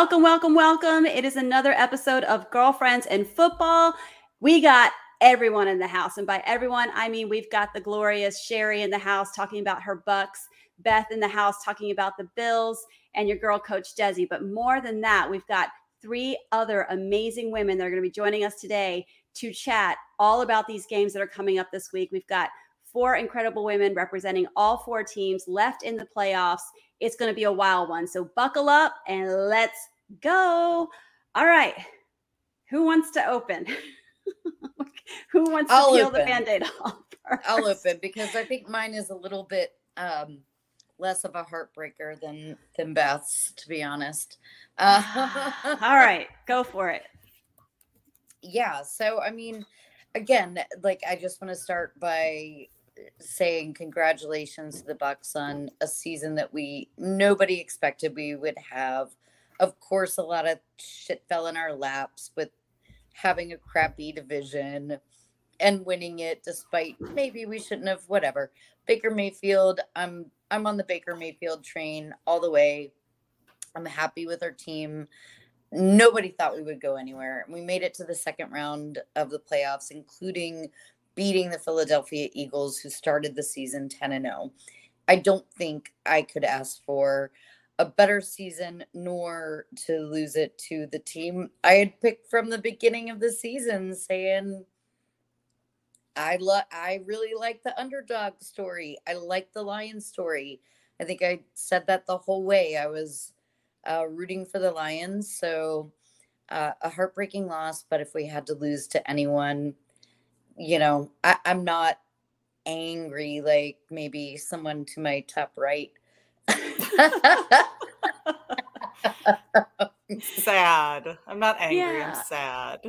Welcome, welcome, welcome. It is another episode of Girlfriends and Football. We got everyone in the house. And by everyone, I mean we've got the glorious Cheri in the house talking about her Bucs, Beth in the house talking about the Bills, and your girl, Coach Dezi. But more than that, we've got three other amazing women that are going to be joining us today to chat all about these games that are coming up this week. We've got four incredible women representing all four teams left in the playoffs. It's going to be a wild one. So buckle up and let's go. All right. Who wants to open? Who wants to I'll peel open. the band-aid off? First? I'll open because I think mine is a little bit um, less of a heartbreaker than than Beth's, to be honest. Uh, All right, go for it. Yeah. So I mean, again, like I just want to start by saying congratulations to the Bucs on a season that we nobody expected we would have. Of course, a lot of shit fell in our laps with having a crappy division and winning it despite maybe we shouldn't have whatever. Baker Mayfield, I'm I'm on the Baker Mayfield train all the way. I'm happy with our team. Nobody thought we would go anywhere. We made it to the second round of the playoffs, including beating the Philadelphia Eagles, who started the season 10 and 0. I don't think I could ask for a better season nor to lose it to the team I had picked from the beginning of the season, saying, I love I really like the underdog story. I like the lion story. I think I said that the whole way. I was uh, rooting for the Lions. So uh, a heartbreaking loss, but if we had to lose to anyone, you know, I, I'm not angry like maybe someone to my top right. sad. I'm not angry. Yeah. I'm sad.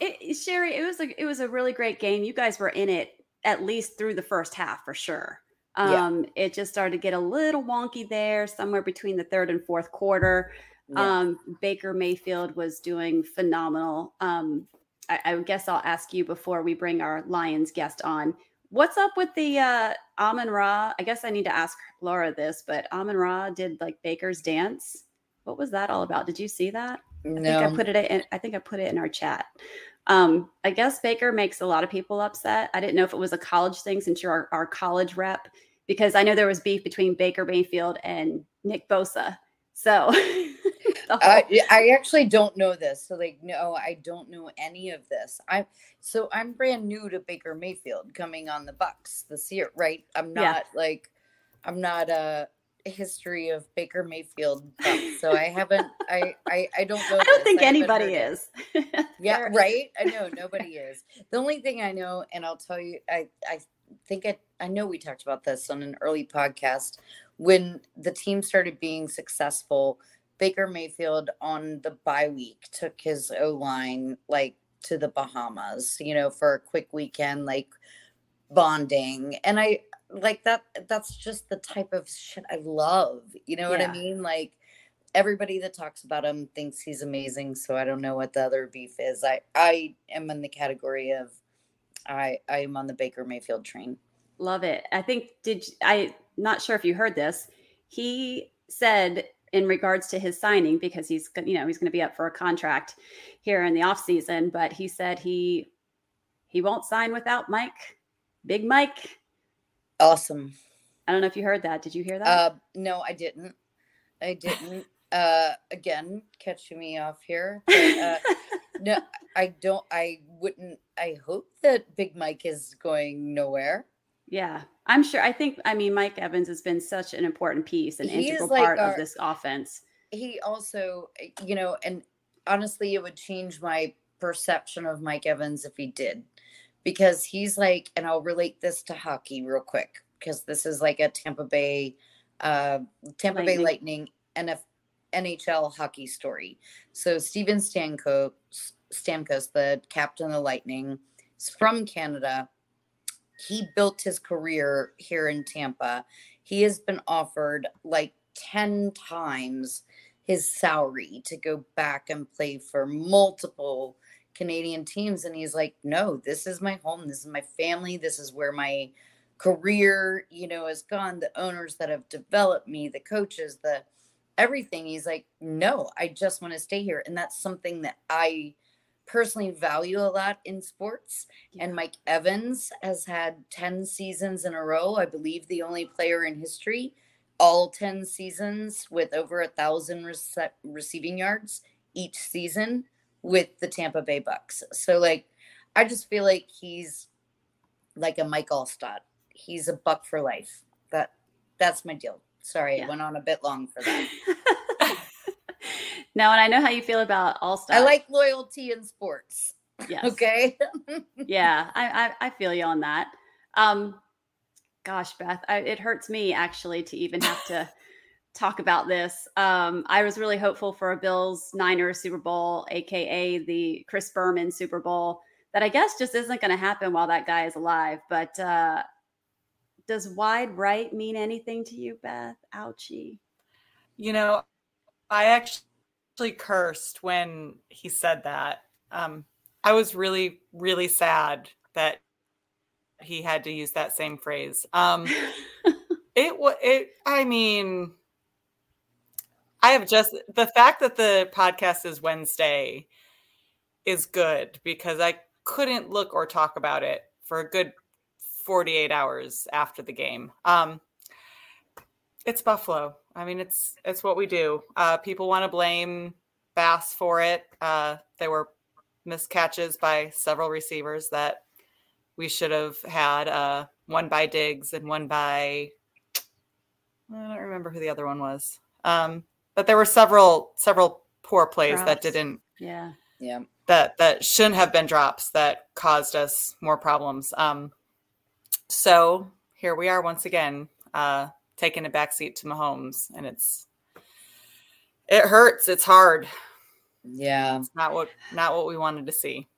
it, Cheri, it was a it was a really great game. You guys were in it at least through the first half for sure. Um, yeah. It just started to get a little wonky there, somewhere between the third and fourth quarter. Yeah. Um, Baker Mayfield was doing phenomenal. Um, I, I guess I'll ask you before we bring our Lions guest on. What's up with the uh, Amon Ra? I guess I need to ask Laura this, but Amon Ra did like Baker's dance. What was that all about? Did you see that? No. I think I put it in. I think I put it in our chat. Um, I guess Baker makes a lot of people upset. I didn't know if it was a college thing since you're our, our college rep, because I know there was beef between Baker Mayfield and Nick Bosa. So Uh, I, I actually don't know this. So like, no, I don't know any of this. I'm so I'm brand new to Baker Mayfield coming on the Bucs this year, right? I'm not yeah. like I'm not a history of Baker Mayfield, so I haven't. I I, I don't know. I don't this. think I anybody is. yeah, right. I know nobody is. The only thing I know, and I'll tell you, I I think I I know we talked about this on an early podcast when the team started being successful. Baker Mayfield on the bye week took his O line like to the Bahamas, you know, for a quick weekend, like bonding. And I like that that's just the type of shit I love. You know yeah. what I mean? Like everybody that talks about him thinks he's amazing, so I don't know what the other beef is. I I am in the category of I I am on the Baker Mayfield train. Love it. I think did I not sure if you heard this. He said in regards to his signing because he's you know he's going to be up for a contract here in the off season but he said he he won't sign without Mike Big Mike Awesome. I don't know if you heard that. Did you hear that? Uh, no, I didn't. I didn't. uh, again, catching me off here. But, uh, no, I don't. I wouldn't. I hope that Big Mike is going nowhere. Yeah, I'm sure. I think. I mean, Mike Evans has been such an important piece, an he integral like part our, of this offense. He also, you know, and honestly, it would change my perception of Mike Evans if he did because he's like, and I'll relate this to hockey real quick because this is like a Tampa Bay, uh, Tampa Lightning. Bay Lightning NF, NHL hockey story. So Steven Stamkos, Stamkos, the captain of the Lightning, is from Canada. He built his career here in Tampa. He has been offered like 10 times his salary to go back and play for multiple Canadian teams. And he's like, no, this is my home. This is my family. This is where my career, you know, has gone. The owners that have developed me, the coaches, the everything. He's like, no, I just want to stay here. And that's something that I personally value a lot in sports. Yeah. And Mike Evans has had 10 seasons in a row, I believe the only player in history, all 10 seasons with over a thousand rece- receiving yards each season with the Tampa Bay Bucs. So, like, I just feel like he's like a Mike Alstott. He's a buck for life. That that's my deal. Sorry, yeah. I went on a bit long for that. no, and I know how you feel about Alstott. I like loyalty in sports. Yes. Okay. yeah, I, I, I feel you on that. Um, gosh, Beth, I, it hurts me actually to even have to talk about this. Um, I was really hopeful for a Bills Niners Super Bowl, aka the Chris Berman Super Bowl, that I guess just isn't going to happen while that guy is alive. But uh, does wide right mean anything to you, Beth? Ouchie. You know, I actually cursed when he said that. Um, I was really, really sad that he had to use that same phrase. Um, it was, it, I mean, I have just the fact that the podcast is Wednesday is good because I couldn't look or talk about it for a good 48 hours after the game. Um, it's Buffalo. I mean, it's it's what we do. Uh, people want to blame Bass for it. Uh, there were missed catches by several receivers that we should have had. Uh, one by Diggs and one by I don't remember who the other one was. Um, but there were several several poor plays drops. that didn't. Yeah. Yeah. That that shouldn't have been drops that caused us more problems. Um, so here we are once again, uh, taking a backseat to Mahomes, and it's it hurts. It's hard. Yeah, it's not what not what we wanted to see.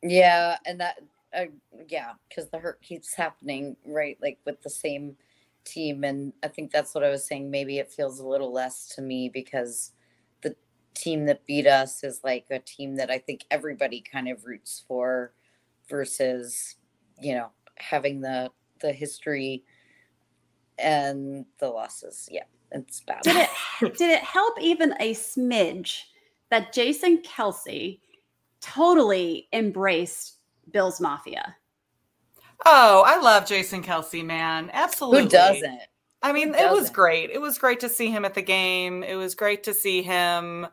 Yeah, and that uh, yeah, because the hurt keeps happening, right? Like with the same team, and I think that's what I was saying. Maybe it feels a little less to me because the team that beat us is like a team that I think everybody kind of roots for, versus you know having the the history and the losses. Yeah, it's bad. Did it did it help even a smidge that Jason Kelce totally embraced Bill's Mafia? Oh, I love Jason Kelce, man. Absolutely. Who doesn't? I mean, it was great. It was great to see him at the game. It was great to see him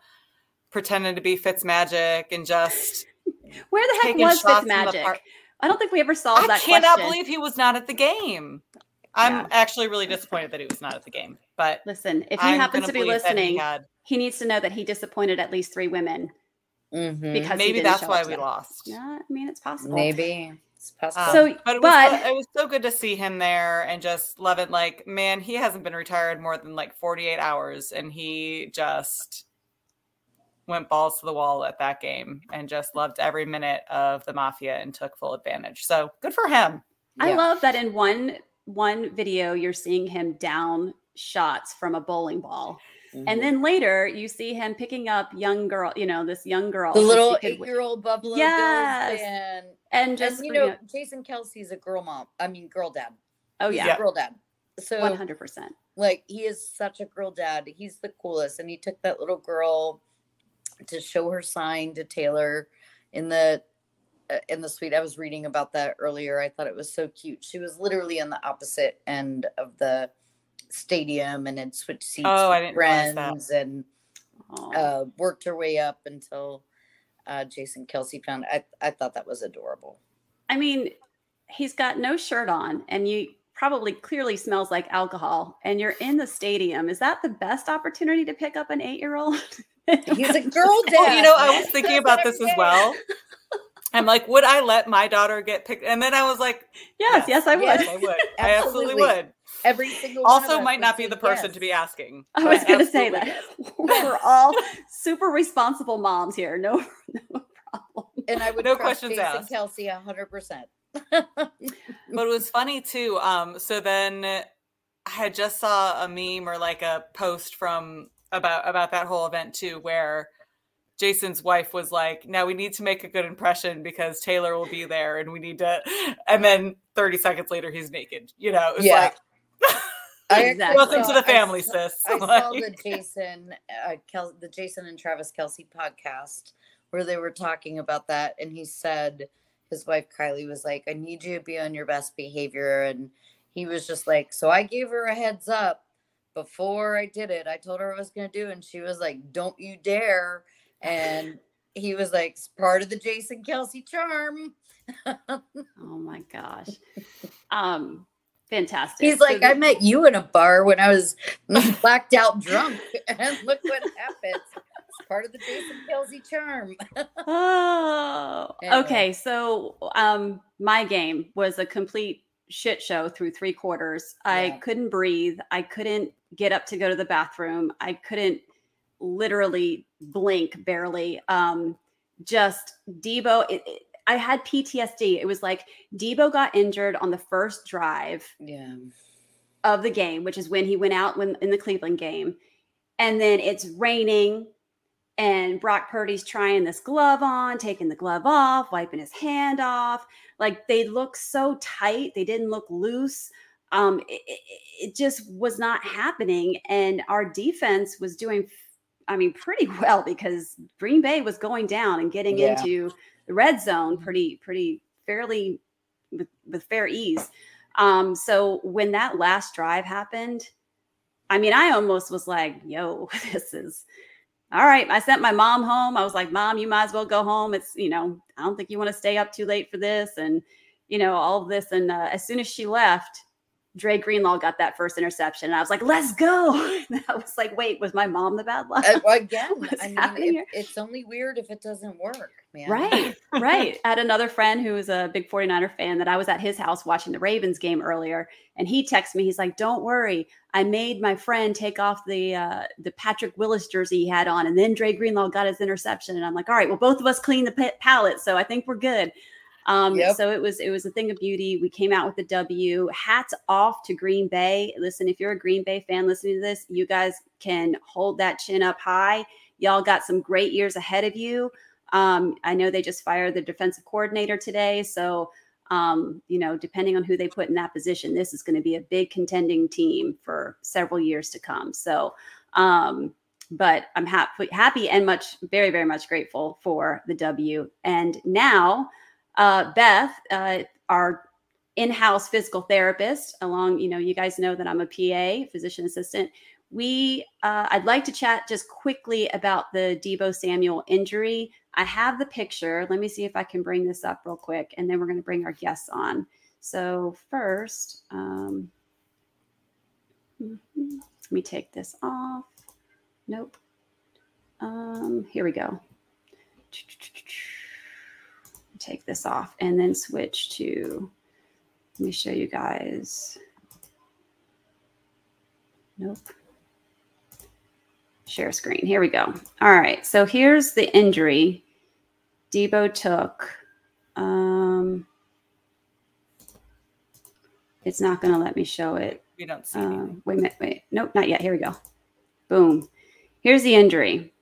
pretending to be Fitzmagic and just where the heck was Fitzmagic? I don't think we ever solved I that. I cannot question. believe he was not at the game. I'm yeah. actually really disappointed that he was not at the game. But listen, if he I'm happens to be listening, he, had... he, needs to know that he disappointed at least three women. Mm-hmm. Because maybe that's why we lost. Yeah, I mean it's possible. Maybe it's possible. Um, so, but, it, but was, it was so good to see him there and just love it. Like, man, he hasn't been retired more than like 48 hours, and he just went balls to the wall at that game and just loved every minute of the mafia and took full advantage. So good for him. I yeah. love that in one one video you're seeing him down shots from a bowling ball. Mm-hmm. And then later you see him picking up young girl, you know, this young girl. The little eight year old Buffalo yes. Fan. And just and, you know, Jason Kelce's a girl mom. I mean girl dad. Oh yeah. girl dad. So 100%. Like he is such a girl dad. He's the coolest. And he took that little girl to show her sign to Taylor in the in the suite. I was reading about that earlier. I thought it was so cute. She was literally on the opposite end of the stadium and had switched seats oh, with friends and uh, worked her way up until uh, Jason Kelce found. I I thought that was adorable. I mean, he's got no shirt on, and you probably clearly smells like alcohol, and you're in the stadium. Is that the best opportunity to pick up an eight year old? He's a girl dad. Well, you know, I was thinking about this as well. I'm like, would I let my daughter get picked? And then I was like, yes, yes, yes I would. Yes, I would. I absolutely would. Every single also might not be the person yes. to be asking. I was going to say that we're all super responsible moms here. No, no problem. And I would no questions Jason asked. Kelce hundred percent. But it was funny too. Um, so then I had just saw a meme or like a post from about about that whole event too, where Jason's wife was like, "Now we need to make a good impression because Taylor will be there, and we need to." And then 30 seconds later, he's naked. You know, it was yeah. like, exactly. Welcome to the family, I, sis. I Like- saw the Jason, uh, Kel, the Jason and Travis Kelce podcast where they were talking about that, and he said his wife Kylie was like, "I need you to be on your best behavior," and he was just like, "So I gave her a heads up before I did it. I told her I was gonna do, and she was like, "Don't you dare!" And he was like, part of the Jason Kelce charm." Oh my gosh. Um, fantastic. He's So like, the- I met you in a bar when I was blacked out drunk, and look what happens. It's part of the Jason Kelce charm. Oh, Anyway. okay. So, um, my game was a complete shit show through three quarters. I couldn't breathe. I couldn't get up to go to the bathroom. I couldn't literally blink barely. Um, just Deebo. It, it- I had PTSD. It was like Deebo got injured on the first drive Yeah. of the game, which is when he went out when in the Cleveland game. And then it's raining and Brock Purdy's trying this glove on, taking the glove off, wiping his hand off. Like they look so tight, they didn't look loose. Um, it, it, it just was not happening. And our defense was doing, I mean, pretty well because Green Bay was going down and getting Yeah. into the red zone pretty, pretty fairly with, with fair ease. Um, so when that last drive happened, I mean, I almost was like, yo, this is all right. I sent my mom home. I was like, Mom, you might as well go home. It's, you know, I don't think you want to stay up too late for this. And, you know, all this. And uh, as soon as she left, Dre Greenlaw got that first interception. And I was like, let's go. And I was like, wait, was my mom the bad luck? Uh, again, What's I mean, happening it- here? it's only weird if it doesn't work, man. Right, right. I had another friend who was a big 49er fan that I was at his house watching the Ravens game earlier, and he texted me. He's like, "Don't worry, I made my friend take off the uh, the Patrick Willis jersey he had on, and then Dre Greenlaw got his interception." And I'm like, "All right, well, both of us cleaned the pa- palette, so I think we're good." Um, Yep. So it was it was a thing of beauty. We came out with the W. Hats off to Green Bay. Listen, if you're a Green Bay fan listening to this, you guys can hold that chin up high. Y'all got some great years ahead of you. Um, I know they just fired the defensive coordinator today. So, um, you know, depending on who they put in that position, this is going to be a big contending team for several years to come. So, um, but I'm happy, happy and much, very, very much grateful for the W. And now, uh, Beth, uh, our in-house physical therapist, along, you know, you guys know that I'm a PA, physician assistant. We uh, i'd like to chat just quickly about the Deebo Samuel injury. I have the picture. Let me see if i can bring this up real quick and then we're going to bring our guests on. So first um, let me take this off. Nope. Um, here we go take this off and then switch to let me show you guys nope share screen. Here we go. All right. So here's the injury Deebo took. Um, it's not going to let me show it. We don't see. Um, wait a minute. Wait. Nope, not yet. Here we go. Boom. Here's the injury.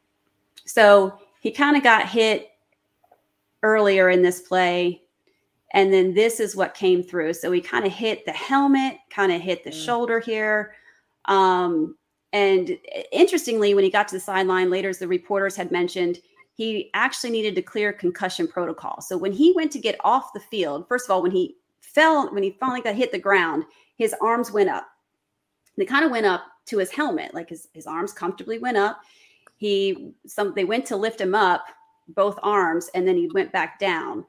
So he kind of got hit earlier in this play. And then this is what came through. So he kind of hit the helmet, kind of hit the Mm. shoulder here. Um, and interestingly, when he got to the sideline later, as the reporters had mentioned, he actually needed to clear concussion protocol. So when he went to get off the field, first of all, when he fell, when he finally got hit the ground, his arms went up. They kind of went up to his helmet, like his, his arms comfortably went up. He some they went to lift him up, both arms, and then he went back down.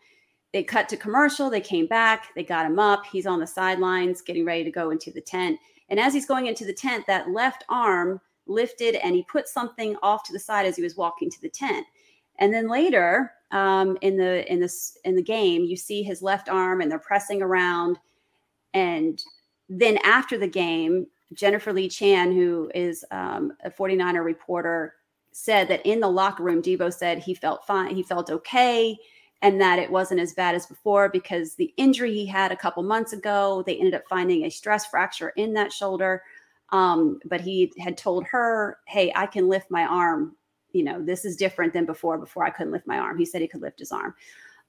They cut to commercial, they came back, they got him up. He's on the sidelines getting ready to go into the tent. And as he's going into the tent, that left arm lifted and he put something off to the side as he was walking to the tent. And then later um, in the in this in the game, you see his left arm and they're pressing around. And then after the game, Jennifer Lee Chan, who is um, a 49er reporter, said that in the locker room, Deebo said he felt fine, he felt okay, and that it wasn't as bad as before because the injury he had a couple months ago, they ended up finding a stress fracture in that shoulder. Um, but he had told her, "Hey, I can lift my arm. You know, this is different than before. Before I couldn't lift my arm. He said he could lift his arm."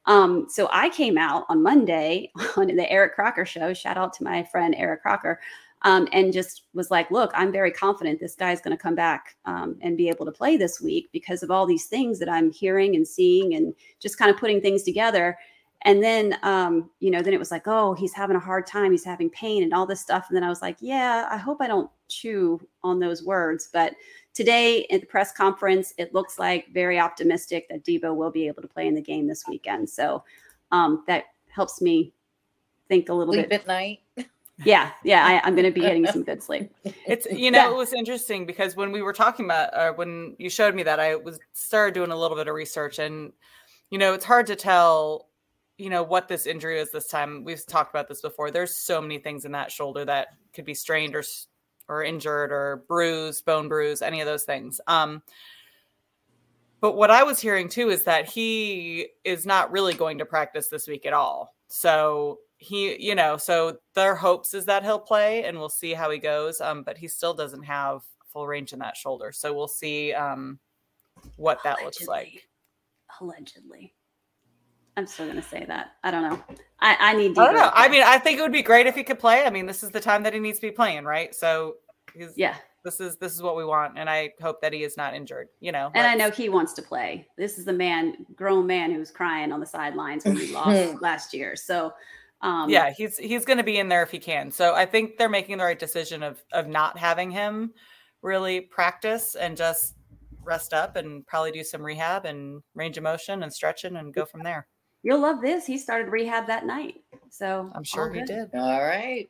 Um, so I came out on Monday on the Eric Crocker show. Shout out to my friend Eric Crocker. Um, and just was like, look, I'm very confident this guy's going to come back um, and be able to play this week because of all these things that I'm hearing and seeing and just kind of putting things together. And then, um, you know, then it was like, oh, he's having a hard time. He's having pain and all this stuff. And then I was like, yeah, I hope I don't chew on those words. But today at the press conference, it looks like very optimistic that Deebo will be able to play in the game this weekend. So um, that helps me think a little Sleep bit at night. Yeah yeah I, am going to be getting some good sleep. It's you know Yeah. it was interesting because when we were talking about or when you showed me that i was started doing a little bit of research and you know it's hard to tell you know what this injury is this time. We've talked about this before. There's so many things in that shoulder that could be strained or or injured or bruised bone bruise any of those things. Um but what i was hearing too is that he is not really going to practice this week at all. So he you know so their hopes is that he'll play and we'll see how he goes um but he still doesn't have full range in that shoulder. So we'll see um what that looks like. Allegedly. I'm still going to say that. I don't know. I, I need i don't know. I mean i think it would be great if he could play. I mean this is the time that he needs to be playing right? So he's yeah. this is this is what we want and i hope that he is not injured you know and i know he wants to play. This is the man grown man who's crying on the sidelines when we lost last year. So um yeah he's he's going to be in there if he can so i think they're making the right decision of of not having him really practice and just rest up and probably do some rehab and range of motion and stretching and go from there you'll love this he started rehab that night so i'm sure he did All right.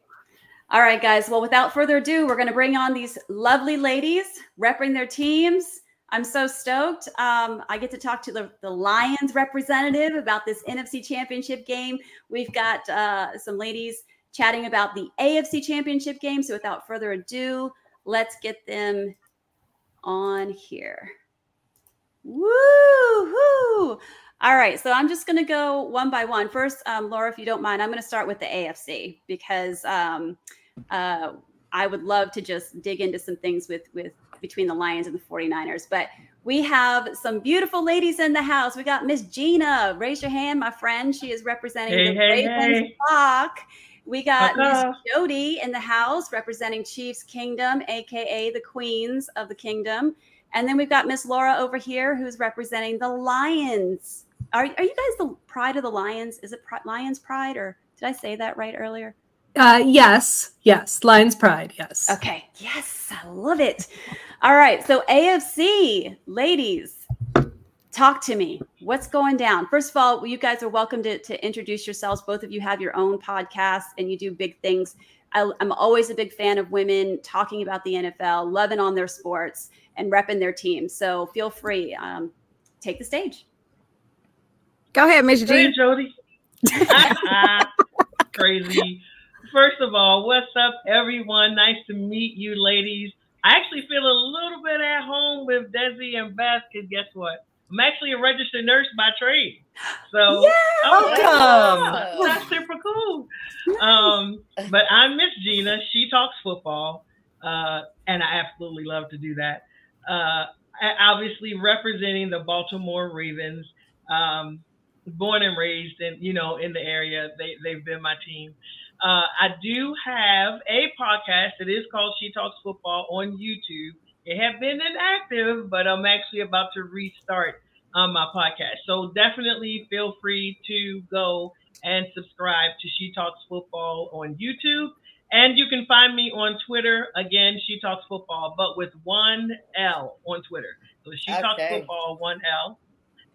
All right, guys. Well, without further ado, we're going to bring on these lovely ladies repping their teams. I'm so stoked. Um, I get to talk to the, the Lions representative about this NFC championship game. We've got uh, some ladies chatting about the AFC championship game. So, without further ado, let's get them on here. Woo-hoo! All right, so I'm just going to go one by one. First, um, Laura, if you don't mind, I'm going to start with the AFC because um, uh, I would love to just dig into some things with with between the Lions and the 49ers. But we have some beautiful ladies in the house. We got Miss Gina. Raise your hand, my friend. She is representing Hey, the hey, Ravens hey. flock. We got Miss Jody in the house representing Chiefs Kingdom, aka the Queens of the Kingdom. And then we've got Miss Laura over here who's representing the Lions. Are, are you guys the pride of the Lions? Is it Lions Pride or did I say that right earlier? Uh, yes, yes. Lions Pride, yes. Okay. Yes, I love it. All right. So AFC, ladies, talk to me. What's going down? First of all, you guys are welcome to, to introduce yourselves. Both of you have your own podcast and you do big things. I, I'm always a big fan of women talking about the NFL, loving on their sports and repping their teams. So feel free. Um, take the stage. Go ahead, Miss Hey, G. Jody. Crazy. First of all, what's up, everyone? Nice to meet you, ladies. I actually feel a little bit at home with Dezi and Beth because guess what? I'm actually a registered nurse by trade. So, Yeah, oh, welcome. that's super cool. Um, but I'm Miss Gina. She talks football, uh, and I absolutely love to do that. Uh, obviously, representing the Baltimore Ravens. Um, born and raised in you know in the area. They they've been my team. Uh, I do have a podcast. It is called She Talks Football on YouTube. It had been inactive, but I'm actually about to restart um, my podcast. So definitely feel free to go and subscribe to She Talks Football on YouTube. And you can find me on Twitter. Again, She Talks Football, but with one L on Twitter. So She Talks Football, one L.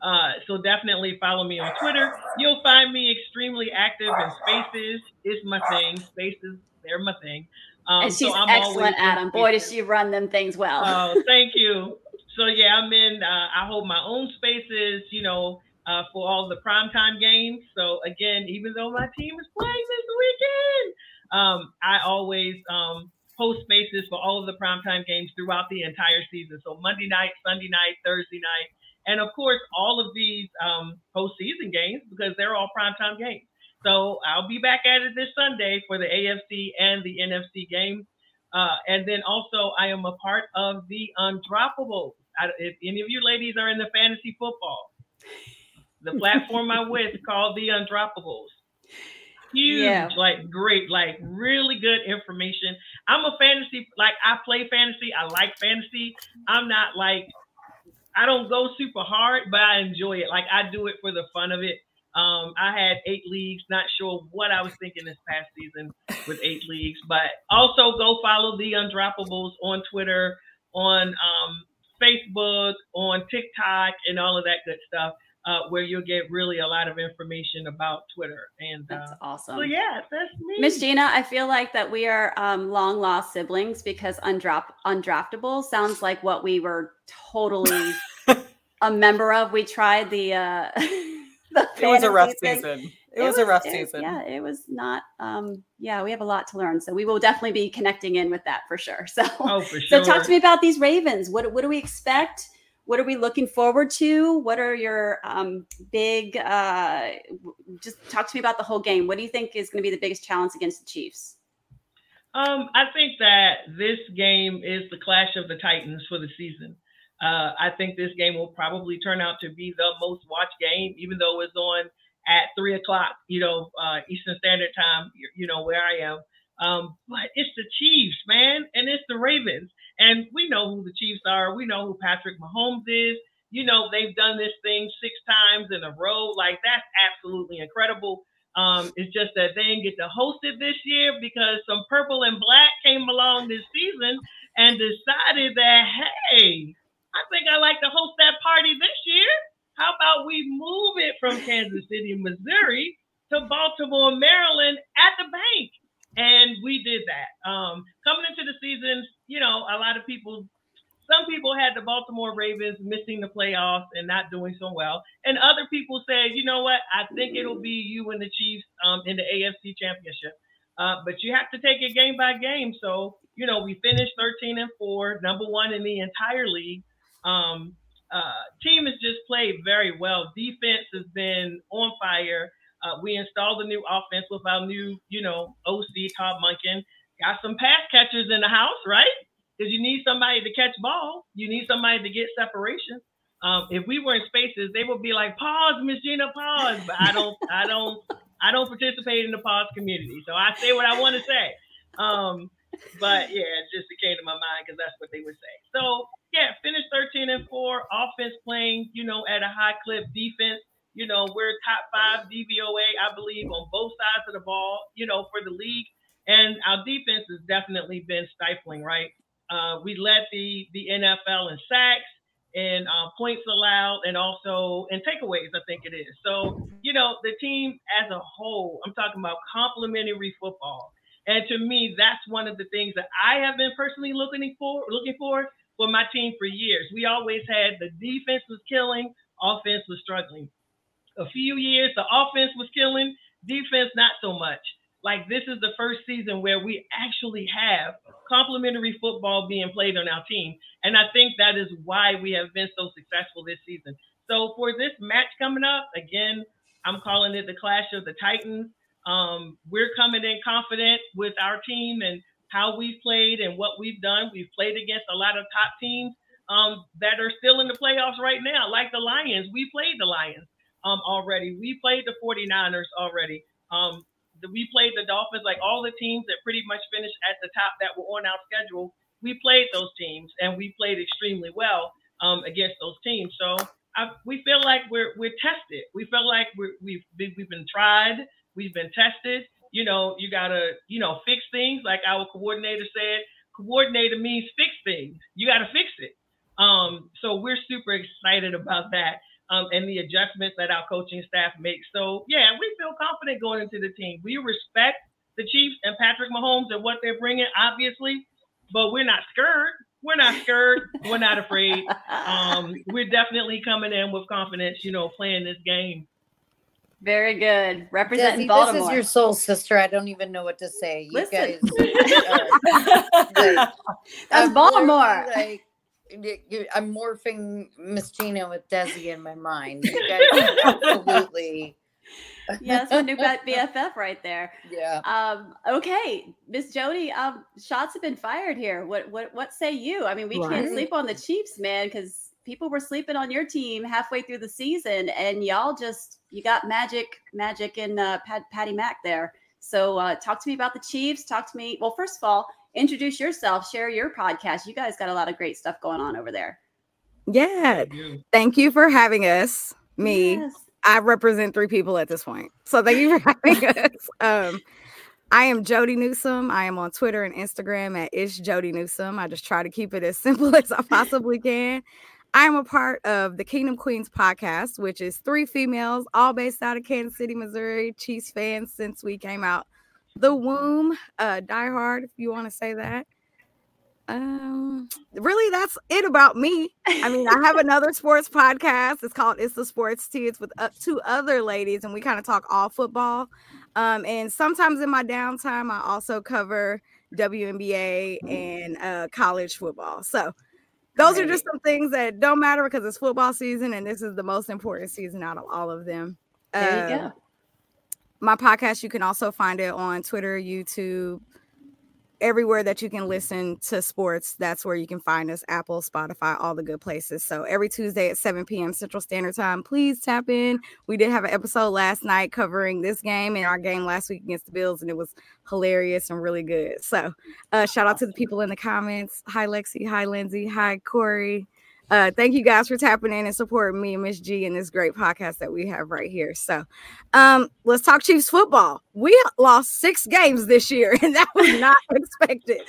Uh, so definitely follow me on Twitter. You'll find me extremely active in spaces. It's my thing. Spaces, they're my thing. Um, and she's so I'm excellent always in at them. Boy, does she run them things well. Oh, thank you. So yeah, I'm in. Uh, I hold my own spaces, you know, uh, for all the primetime games. So again, even though my team is playing this weekend, um, I always um, host spaces for all of the primetime games throughout the entire season. So Monday night, Sunday night, Thursday night, and of course all of these um, postseason games because they're all primetime games. So I'll be back at it this Sunday for the AFC and the NFC games. Uh, and then also, I am a part of the Undroppables. I, if any of you ladies are in the fantasy football, the platform I'm with called the Undroppables. huge, Yeah. like great, like really good information. I'm a fantasy, like I play fantasy. I like fantasy. I'm not like I don't go super hard, but I enjoy it. Like I do it for the fun of it. Um, I had eight leagues. Not sure what I was thinking this past season with eight leagues, but also go follow the Undroppables on Twitter, on um, Facebook, on TikTok, and all of that good stuff. Uh, where you'll get really a lot of information about Twitter. And That's uh, awesome. so yeah, that's me. Miss Gina, I feel like that we are um, long lost siblings because undrop undraftable sounds like what we were totally a member of. We tried the uh the It was a rough fantasy thing. season. It, was, a rough it- season. Yeah, it was not um yeah, we have a lot to learn. So we will definitely be connecting in with that for sure. So oh, for so talk to me about these Ravens. What what do we expect? What are we looking forward to? What are your um, big? Uh, just talk to me about the whole game. What do you think is going to be the biggest challenge against the Chiefs? Um, I think that this game is the clash of the Titans for the season. Uh, I think this game will probably turn out to be the most watched game, even though it's on at three o'clock, you know, uh, Eastern Standard Time, you, know, where I am. Um, but it's the Chiefs, man, and it's the Ravens. And we know who the Chiefs are. We know who Patrick Mahomes is. You know, they've done this thing six times in a row. Like, that's absolutely incredible. Um, it's just that they didn't get to host it this year because some purple and black came along this season and decided that, hey, I think I like to host that party this year. How about we move it from Kansas City, Missouri to Baltimore, Maryland at the bank? And we did that. Um, coming into the season, you know, a lot of people, some people had the Baltimore Ravens missing the playoffs and not doing so well. And other people said, you know what, I think it'll be you and the Chiefs um, in the AFC Championship. Uh, but you have to take it game by game. So, you know, we finished 13 and 4, number one in the entire league. Um, uh, team has just played very well. Defense has been on fire. Uh, we installed a new offense with our new, you know, OC Todd Monken. Got some pass catchers in the house, right? Because you need somebody to catch ball. You need somebody to get separation. Um, if we were in spaces, they would be like, "Pause, Miss Gina, pause." But I don't, I don't, I don't participate in the pause community, so I say what I want to say. Um, but yeah, it just came to my mind because that's what they would say. So yeah, finished 13 and four. Offense playing, you know, at a high clip. Defense, you know, we're top five DVOA, I believe, on both sides of the ball, you know, for the league. And our defense has definitely been stifling, right? Uh, we led the the NFL in sacks and uh, points allowed, and also in takeaways. I think it is. So you know, the team as a whole. I'm talking about complementary football. And to me, that's one of the things that I have been personally looking for, looking for for my team for years. We always had the defense was killing, offense was struggling. A few years, the offense was killing, defense not so much. Like this is the first season where we actually have complementary football being played on our team. And I think that is why we have been so successful this season. So for this match coming up, again, I'm calling it the Clash of the Titans. Um, we're coming in confident with our team and how we've played and what we've done. We've played against a lot of top teams um, that are still in the playoffs right now, like the Lions. We played the Lions um, already. We played the 49ers already. Um, the, we played the Dolphins, like all the teams that pretty much finished at the top that were on our schedule. We played those teams and we played extremely well um, against those teams. So I, we feel like we're we're tested. We feel like we're, we've we've been tried. We've been tested. You know, you gotta you know fix things. Like our coordinator said, coordinator means fix things. You gotta fix it. Um, so we're super excited about that. Um, and the adjustments that our coaching staff makes. So yeah, we feel confident going into the team. We respect the Chiefs and Patrick Mahomes and what they're bringing, obviously, but we're not scared. We're not scared. we're not afraid. Um, we're definitely coming in with confidence, you know, playing this game. Very good. Representing Dezi, Baltimore. this is your soul sister. I don't even know what to say. You Listen. guys, uh, That's Baltimore. Like, you- you- I'm morphing Miss Gina with Dezi in my mind. You guys absolutely, my new BFF right there. yeah. Um, okay, Miss Jody, um, shots have been fired here. What what what say you? I mean, we can't sleep on the Chiefs, man, because people were sleeping on your team halfway through the season, and y'all just you got magic, magic in uh, Pat, Patty Mac there. So uh, talk to me about the Chiefs. Talk to me. Well, first of all, introduce yourself, share your podcast. You guys got a lot of great stuff going on over there. Yeah. Thank you for having us. Me. Yes. I represent three people at this point. So thank you for having us. Um, I am Jody Newsom. I am on Twitter and Instagram at Ish Jody Newsome. I just try to keep it as simple as I possibly can. I am a part of the Kingdom Queens podcast, which is three females, all based out of Kansas City, Missouri, Chiefs fans since we came out the womb. Uh, die hard, if you want to say that. Um, really, that's it about me. I mean, I have another sports podcast. It's called It's the Sports Tea. It's with uh, two other ladies, and we kind of talk all football. Um, and sometimes in my downtime, I also cover WNBA and uh, college football. So those are just some things that don't matter because it's football season, and this is the most important season out of all of them. There you Uh, go. My podcast you can also find it on twitter youtube everywhere that you can listen to sports that's where you can find us apple spotify all the good places. So every tuesday at 7 p.m central standard time please tap in. We did have an episode last night covering this game and our game last week against the bills and it was hilarious and really good. So uh shout out to the people in the comments. Hi lexi. Hi lindsay. Hi corey uh, thank you guys for tapping in and supporting me and Miss G in this great podcast that we have right here. So, um, let's talk Chiefs football. We lost six games this year, and that was not expected.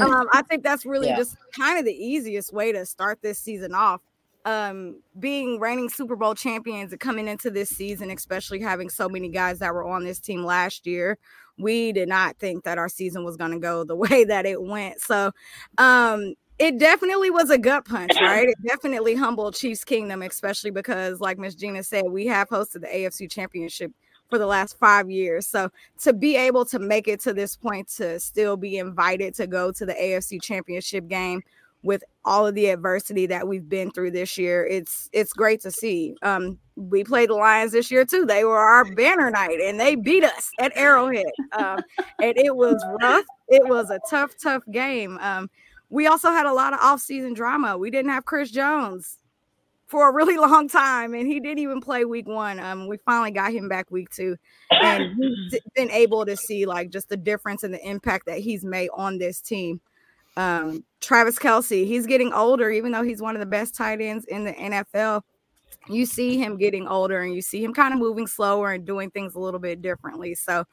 Um, I think that's really Yeah. just kind of the easiest way to start this season off. Um, being reigning Super Bowl champions and coming into this season, especially having so many guys that were on this team last year, we did not think that our season was going to go the way that it went. So, um, it definitely was a gut punch, right? It definitely humbled Chiefs Kingdom, especially because, like Miss Gina said, we have hosted the AFC Championship for the last five years. So to be able to make it to this point, to still be invited to go to the AFC Championship game with all of the adversity that we've been through this year, it's it's great to see. Um, we played the Lions this year too. They were our banner night, and they beat us at Arrowhead. Um, and it was rough. It was a tough, tough game. Um, we also had a lot of off-season drama. We didn't have Chris Jones for a really long time, and he didn't even play week one. Um, we finally got him back week two, and we've been able to see like just the difference and the impact that he's made on this team. Um, Travis Kelce, he's getting older, even though he's one of the best tight ends in the NFL. You see him getting older, and you see him kind of moving slower and doing things a little bit differently. So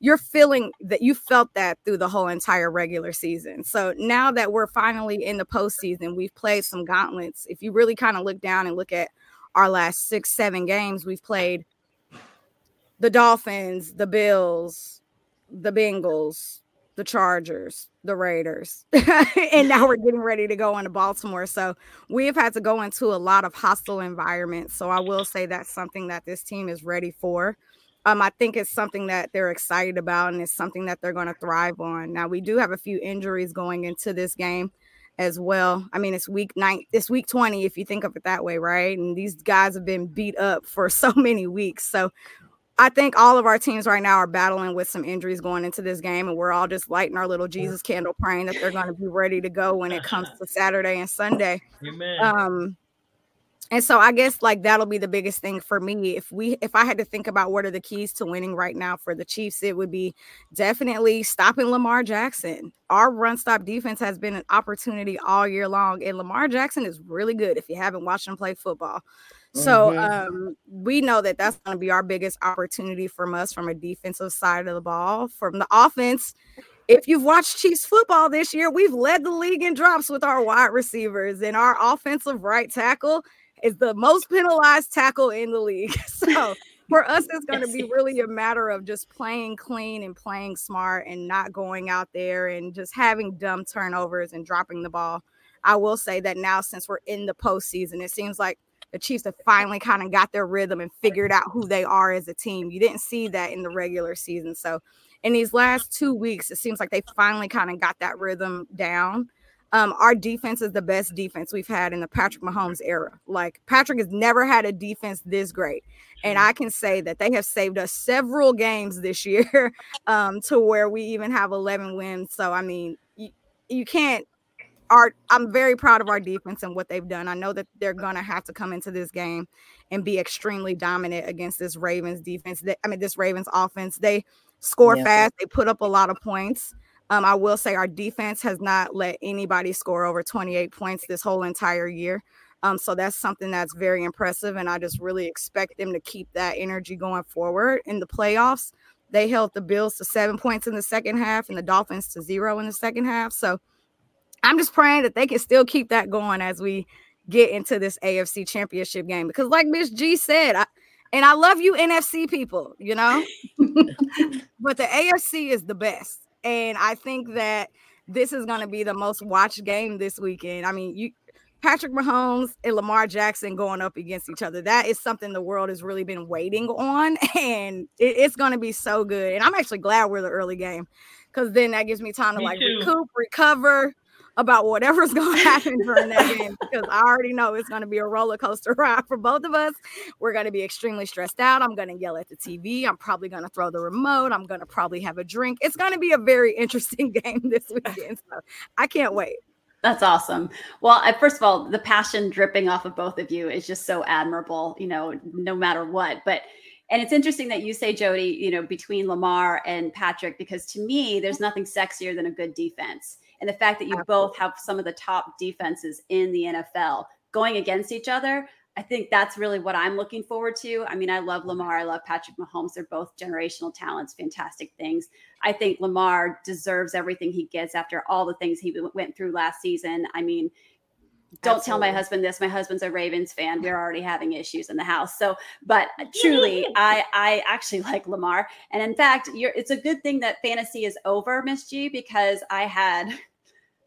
you're feeling that you felt that through the whole entire regular season. So now that we're finally in the postseason, we've played some gauntlets. If you really kind of look down and look at our last six, seven games, we've played the Dolphins, the Bills, the Bengals, the Chargers, the Raiders, and now we're getting ready to go into Baltimore. So we have had to go into a lot of hostile environments. So I will say that's something that this team is ready for. Um, I think it's something that they're excited about and it's something that they're going to thrive on. Now we do have a few injuries going into this game as well. I mean, it's week nine, it's week 20, if you think of it that way, right? And these guys have been beat up for so many weeks. So I think all of our teams right now are battling with some injuries going into this game, and we're all just lighting our little Jesus candle, praying that they're going to be ready to go when it comes to Saturday and Sunday. Amen. Um, and so I guess like that'll be the biggest thing for me. If we if I had to think about what are the keys to winning right now for the Chiefs, it would be definitely stopping Lamar Jackson. Our run stop defense has been an opportunity all year long, and Lamar Jackson is really good if you haven't watched him play football. So Mhm. um, we know that that's going to be our biggest opportunity from us from a defensive side of the ball. From the offense, if you've watched Chiefs football this year, we've led the league in drops with our wide receivers, and our offensive right tackle is the most penalized tackle in the league. So for us, it's going to be really a matter of just playing clean and playing smart and not going out there and just having dumb turnovers and dropping the ball. I will say that now, since we're in the postseason, it seems like the Chiefs have finally kind of got their rhythm and figured out who they are as a team. You didn't see that in the regular season. So in these last two weeks, it seems like they finally kind of got that rhythm down. Um, our defense is the best defense we've had in the Patrick Mahomes era. Like Patrick has never had a defense this great. And I can say that they have saved us several games this year um, to where we even have 11 wins. So, I mean, you, you can't our I'm very proud of our defense and what they've done. I know that they're gonna have to come into this game and be extremely dominant against this Ravens defense. They, I mean, this Ravens offense. They score yeah. fast. They put up a lot of points. Um, I will say our defense has not let anybody score over 28 points this whole entire year. Um, so that's something that's very impressive. And I just really expect them to keep that energy going forward in the playoffs. They held the Bills to seven points in the second half and the Dolphins to zero in the second half. So I'm just praying that they can still keep that going as we get into this AFC championship game. Because, like Miss G said, I, and I love you NFC people, you know, but the AFC is the best. And I think that this is going to be the most watched game this weekend. I mean, you Patrick Mahomes and Lamar Jackson going up against each other. That is something the world has really been waiting on, and it, it's going to be so good. And I'm actually glad we're the early game because then that gives me time to me like too. recoup, recover about whatever's going to happen during that game because I already know it's going to be a roller coaster ride for both of us. We're going to be extremely stressed out. I'm going to yell at the TV. I'm probably going to throw the remote. I'm going to probably have a drink. It's going to be a very interesting game this weekend. So I can't wait. That's awesome. Well, first of all, the passion dripping off of both of you is just so admirable, you know, no matter what. But, and it's interesting that you say, Jody, you know, between Lamar and Patrick, because to me, there's nothing sexier than a good defense. And the fact that you both have some of the top defenses in the NFL going against each other, I think that's really what I'm looking forward to. I mean, I love Lamar. I love Patrick Mahomes. They're both generational talents, fantastic things. I think Lamar deserves everything he gets after all the things he went through last season. I mean, don't Absolutely. tell my husband this. My husband's a Ravens fan. We're already having issues in the house. So, but truly, I I actually like Lamar. And in fact, it's a good thing that fantasy is over, Miss G, because I had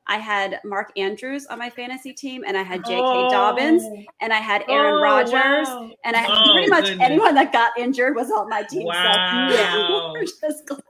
I had Mark Andrews on my fantasy team, and I had J.K. Oh. Dobbins, and I had Aaron oh, Rodgers, wow. and I oh, pretty much goodness. anyone that got injured was on my team. Wow. So yeah, we're just glad.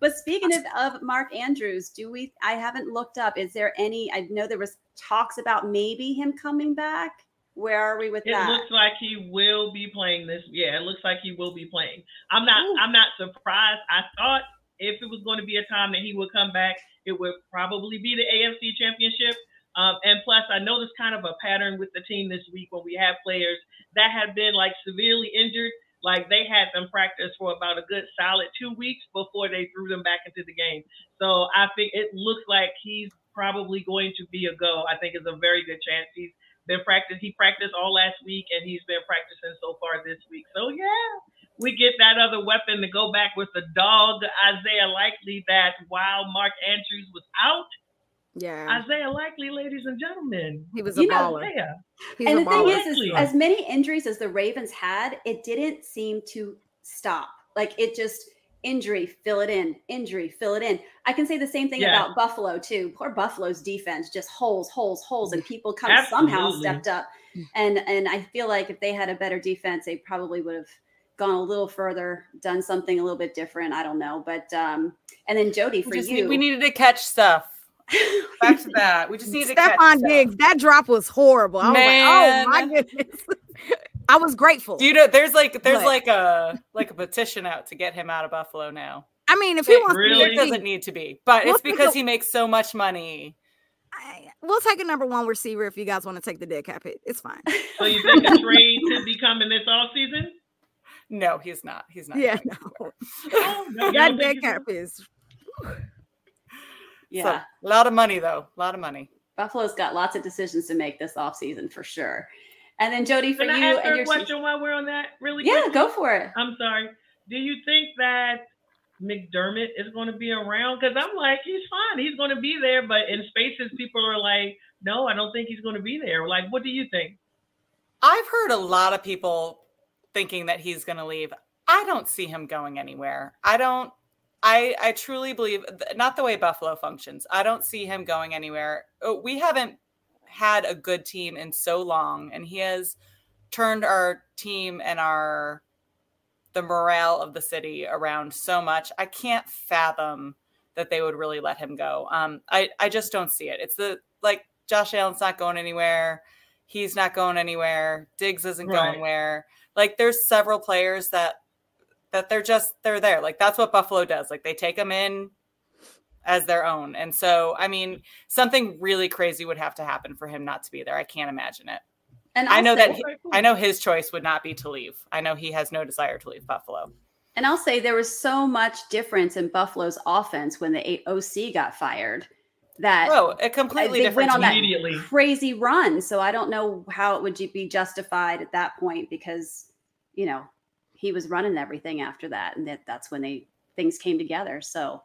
But speaking of, of Mark Andrews, do we? I haven't looked up. Is there any? I know there was talks about maybe him coming back. Where are we with it that? It looks like he will be playing this. Yeah, it looks like he will be playing. I'm not. Ooh. I'm not surprised. I thought if it was going to be a time that he would come back, it would probably be the AFC Championship. Um, and plus, I noticed kind of a pattern with the team this week when we have players that have been like severely injured. Like they had them practice for about a good solid two weeks before they threw them back into the game. So I think it looks like he's probably going to be a go. I think it's a very good chance. He's been practiced. He practiced all last week and he's been practicing so far this week. So yeah, we get that other weapon to go back with the dog Isaiah Likely that while Mark Andrews was out. Yeah. Isaiah Likely, ladies and gentlemen. He was a you baller. He's and a the baller. thing is, is, as many injuries as the Ravens had, it didn't seem to stop. Like it just injury, fill it in, injury, fill it in. I can say the same thing yeah. about Buffalo too. Poor Buffalo's defense, just holes, holes, holes, and people come Absolutely. somehow stepped up. And and I feel like if they had a better defense, they probably would have gone a little further, done something a little bit different. I don't know, but um, and then Jody for you, need, we needed to catch stuff. Back to that, we just needed Stefon Diggs. That drop was horrible. I Man. was like, oh my goodness. I was grateful. You know, there's like there's but, like a like a petition out to get him out of Buffalo now. I mean, if he wants really? to, it doesn't need to be, but we'll it's because a, he makes so much money. I, we'll take a number one receiver if you guys want to take the dead cap hit. It's fine. So you think a trade could be coming this off season? No, he's not. He's not. Yeah, no. oh, that dead cap is. Yeah, so, a lot of money though. A lot of money. Buffalo's got lots of decisions to make this offseason for sure. And then Jody, for Can you, I ask and your question while we're on that, really? Yeah, quickly? go for it. I'm sorry. Do you think that McDermott is going to be around? Because I'm like, he's fine. He's going to be there, but in spaces, people are like, no, I don't think he's going to be there. Like, what do you think? I've heard a lot of people thinking that he's going to leave. I don't see him going anywhere. I don't. I I truly believe not the way Buffalo functions. I don't see him going anywhere. Oh, we haven't had a good team in so long, and he has turned our team and our the morale of the city around so much. I can't fathom that they would really let him go. Um, I I just don't see it. It's the like Josh Allen's not going anywhere. He's not going anywhere. Diggs isn't right. going where. Like there's several players that that they're just they're there. Like that's what Buffalo does. Like they take them in as their own. And so, I mean, something really crazy would have to happen for him not to be there. I can't imagine it. And I know that he, I know his choice would not be to leave. I know he has no desire to leave Buffalo. And I'll say there was so much difference in Buffalo's offense when the OC got fired that oh, a completely they different went on that crazy run. So I don't know how it would be justified at that point because you know he was running everything after that, and that that's when they things came together. So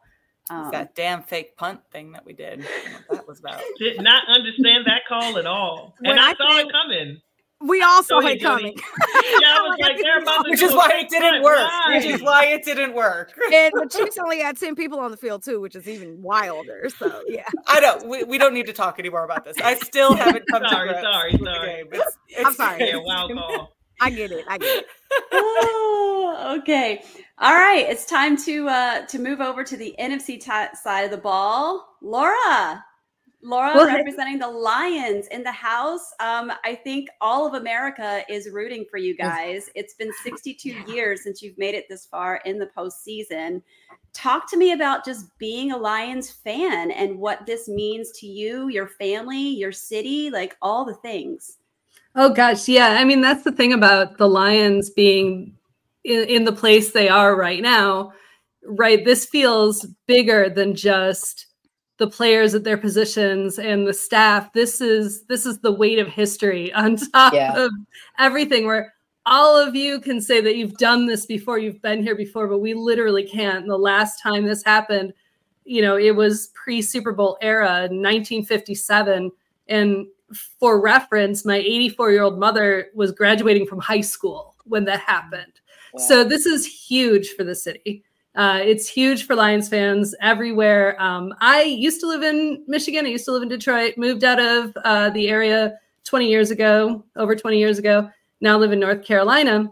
um, that damn fake punt thing that we did. I don't know what that was about. Did not understand that call at all. When and I, I saw say- it coming. We all saw Go it coming. Yeah, like, they're about to Which is why it didn't work. Why? Which is why it didn't work. and the Chiefs only had 10 people on the field too, which is even wilder. So yeah. I don't. We, we don't need to talk anymore about this. I still haven't come Sorry, to grips sorry, with the sorry. game. It's, I'm it's sorry. Yeah, wild call. I get it. I get it. oh, okay. All right. It's time to uh to move over to the NFC ti- side of the ball. Laura. Laura Well, representing the Lions in the house. Um, I think all of America is rooting for you guys. It's been 62 years since you've made it this far in the postseason. Talk to me about just being a Lions fan and what this means to you, your family, your city, like all the things. Oh gosh, yeah. I mean, that's the thing about the Lions being in, in the place they are right now, right? This feels bigger than just the players at their positions and the staff. This is this is the weight of history on top Yeah. of everything where all of you can say that you've done this before, you've been here before, but we literally can't. And the last time this happened, you know, it was pre Super Bowl era, 1957. And for reference, my 84 year old mother was graduating from high school when that happened. So this is huge for the city. Uh, it's huge for Lions fans everywhere. Um, I used to live in Michigan. I used to live in Detroit. Moved out of uh, the area 20 years ago, over 20 years ago. Now live in North Carolina.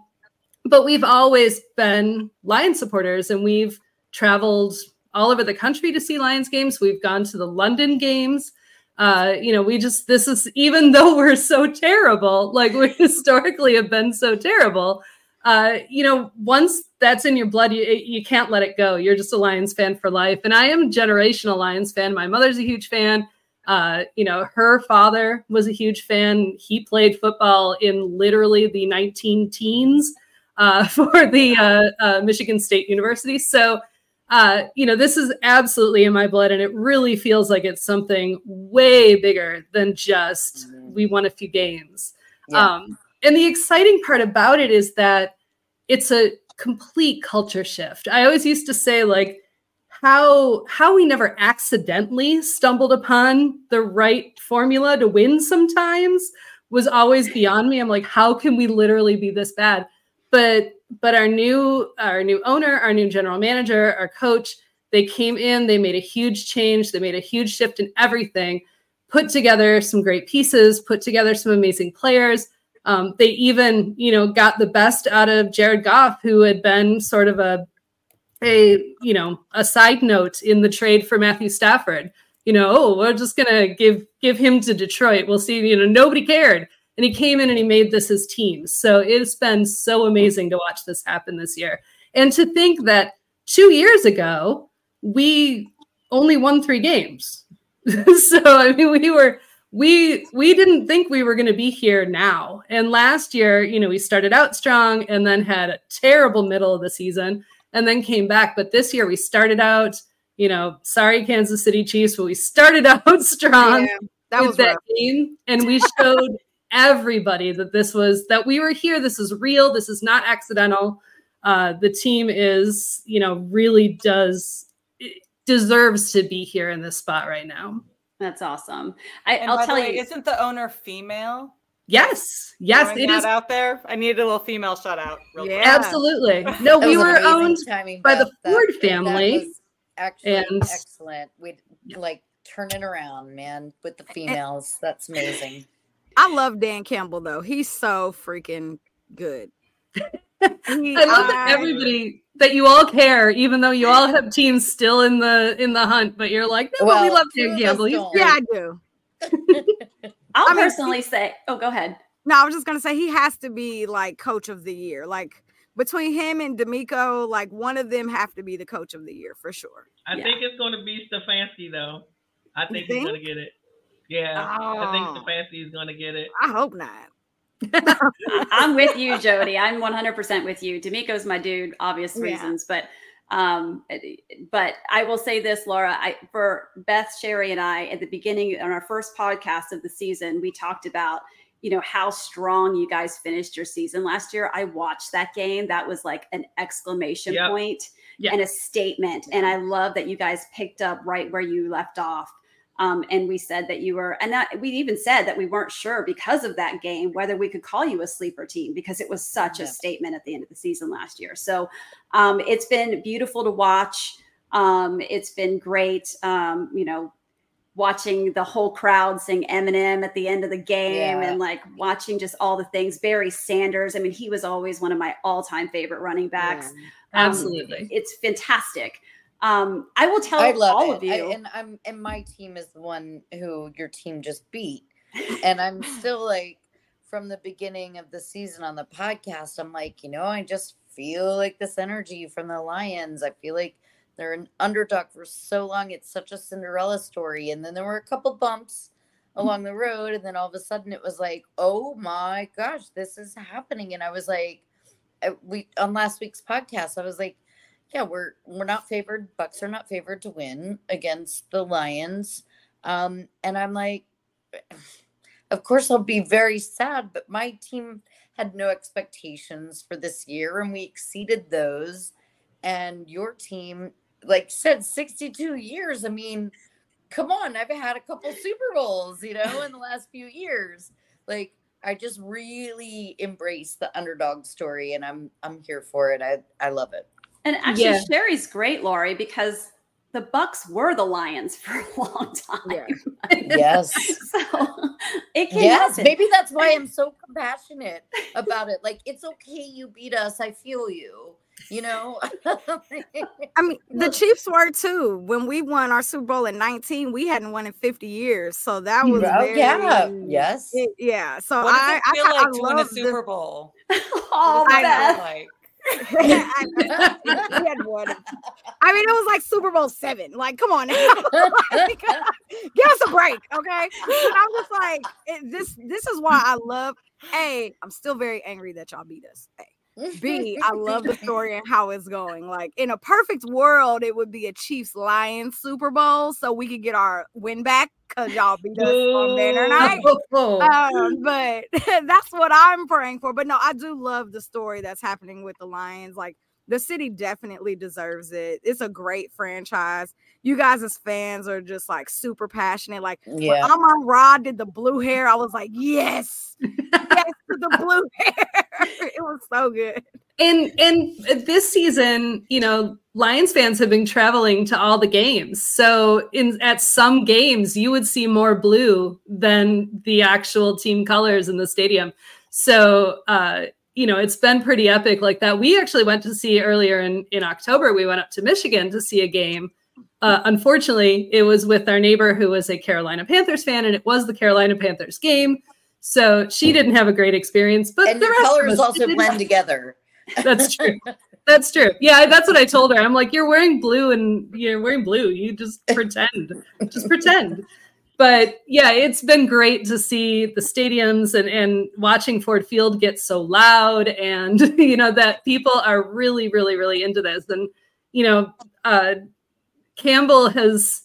But we've always been Lions supporters, and we've traveled all over the country to see Lions games. We've gone to the London games. Uh, you know, we just this is even though we're so terrible, like we historically have been so terrible uh, you know, once that's in your blood, you, you can't let it go. You're just a Lions fan for life. And I am a generational Lions fan. My mother's a huge fan. Uh, you know, her father was a huge fan. He played football in literally the 19 teens uh, for the uh, uh, Michigan State University. So, uh, you know, this is absolutely in my blood. And it really feels like it's something way bigger than just Mhm. we won a few games. Yeah. Um, and the exciting part about it is that it's a complete culture shift. I always used to say like how how we never accidentally stumbled upon the right formula to win sometimes was always beyond me. I'm like how can we literally be this bad? But but our new our new owner, our new general manager, our coach, they came in, they made a huge change, they made a huge shift in everything, put together some great pieces, put together some amazing players. Um, they even, you know, got the best out of Jared Goff, who had been sort of a, a, you know, a side note in the trade for Matthew Stafford. You know, oh, we're just gonna give give him to Detroit. We'll see. You know, nobody cared, and he came in and he made this his team. So it's been so amazing to watch this happen this year, and to think that two years ago we only won three games. so I mean, we were we we didn't think we were going to be here now. And last year you know we started out strong and then had a terrible middle of the season and then came back. But this year we started out you know sorry kansas city chiefs but we started out strong Yeah, that with was that rough. game and we showed everybody that this was that we were here. This is real. This is not accidental. Uh the team is you know really does deserves to be here in this spot right now That's awesome. I, And I'll by tell the way, you. isn't the owner female? yes yes Throwing it that is out there. I need a little female shout out. Real quick. Yeah. Absolutely. No, we were owned. timing, by the That- Ford that family, actually and- excellent. We like turn it around, man, with the females. That's amazing. I love Dan Campbell though. He's so freaking good. He- I love that everybody that you all care, even though you all have teams still in the in the hunt, but you're like, no, but we love two Dan Campbell. us He's don't. great. Yeah, I do. I'll I mean, personally say, oh, go ahead. No, I was just gonna say he has to be like coach of the year. Like between him and DeMeco, like one of them have to be the coach of the year for sure. I Yeah. think it's going to be Stefanski though. I think he's going to get it. Yeah, I think Oh. Stefanski is going to get it. I hope not. I'm with you, Jody. I'm 100% with you. DeMeco's my dude, obvious Yeah. reasons, but um, but I will say this, Laura. I for Beth, Cheri, and I at the beginning on our first podcast of the season, we talked about you know how strong you guys finished your season last year. I watched that game. That was like an exclamation Yep. point Yeah. and a statement. And I love that you guys picked up right where you left off. Um, and we said that you were, and that we even said that we weren't sure because of that game whether we could call you a sleeper team because it was such a statement at the end of the season last year. So um, it's been beautiful to watch. Um, it's been great, um, you know, watching the whole crowd sing Eminem at the end of the game Yeah. and like watching just all the things. Barry Sanders, I mean, he was always one of my all time favorite running backs. Um, Absolutely. it's fantastic. Um, I will tell I all it. of you. I, and I'm and my team is the one who your team just beat. And I'm still like from the beginning of the season on the podcast, I'm like, you know, I just feel like this energy from the Lions. I feel like they're an underdog for so long. It's such a Cinderella story. And then there were a couple bumps along the road. And then all of a sudden it was like, oh my gosh, this is happening. And I was like, I- we on last week's podcast, I was like, yeah, we're we're not favored. Bucs are not favored to win against the Lions. Um, and I'm like, of course I'll be very sad, but my team had no expectations for this year and we exceeded those. And your team, like said, 62 years. I mean, come on, I've had a couple Super Bowls, you know, in the last few years. Like I just really embrace the underdog story and I'm I'm here for it. I I love it. And actually, Yeah. Cheri's great, Laurie, because the Bucs were the Lions for a long time. Yeah. Yes. so it can yes, happen. maybe that's why I'm so compassionate about it. Like, it's okay, you beat us. I feel you. You know. I mean, the Chiefs were too. When we won our Super Bowl in 19, we hadn't won in 50 years. So that was oh very, yeah, yes. it- yeah. So What does I, I, feel I, like to win a love the- Super Bowl? oh, What does that like? I, had one. I mean, it was like Super Bowl seven. Like, come on. Like, give us a break, okay? But I'm just like, it, this. This is why I love. A, I'm still very angry that y'all beat us. A. B, I love the story and how it's going. Like in a perfect world, it would be a Chiefs Lions Super Bowl, so we could get our win back because y'all beat us on banner night. Um, but that's what I'm praying for. But no, I do love the story that's happening with the Lions. Like the city definitely deserves it. It's a great franchise. You guys as fans are just like super passionate. Like when Yeah. Amon-Ra did the blue hair, I was like, yes, yes to the blue hair. it was so good. and and this season, you know, Lions fans have been traveling to all the games. So in at some games, you would see more blue than the actual team colors in the stadium. So uh, you know, it's been pretty epic like that. We actually went to see earlier in in October. We went up to Michigan to see a game. Uh, unfortunately, it was with our neighbor who was a Carolina Panthers fan, and it was the Carolina Panthers game. So she didn't have a great experience, but and the of colors also blend together. That's true. That's true. Yeah, that's what I told her. I'm like, you're wearing blue and you're wearing blue. You just pretend. just pretend. But yeah, it's been great to see the stadiums and, and watching Ford Field get so loud and you know that people are really, really, really into this. And you know, uh Campbell has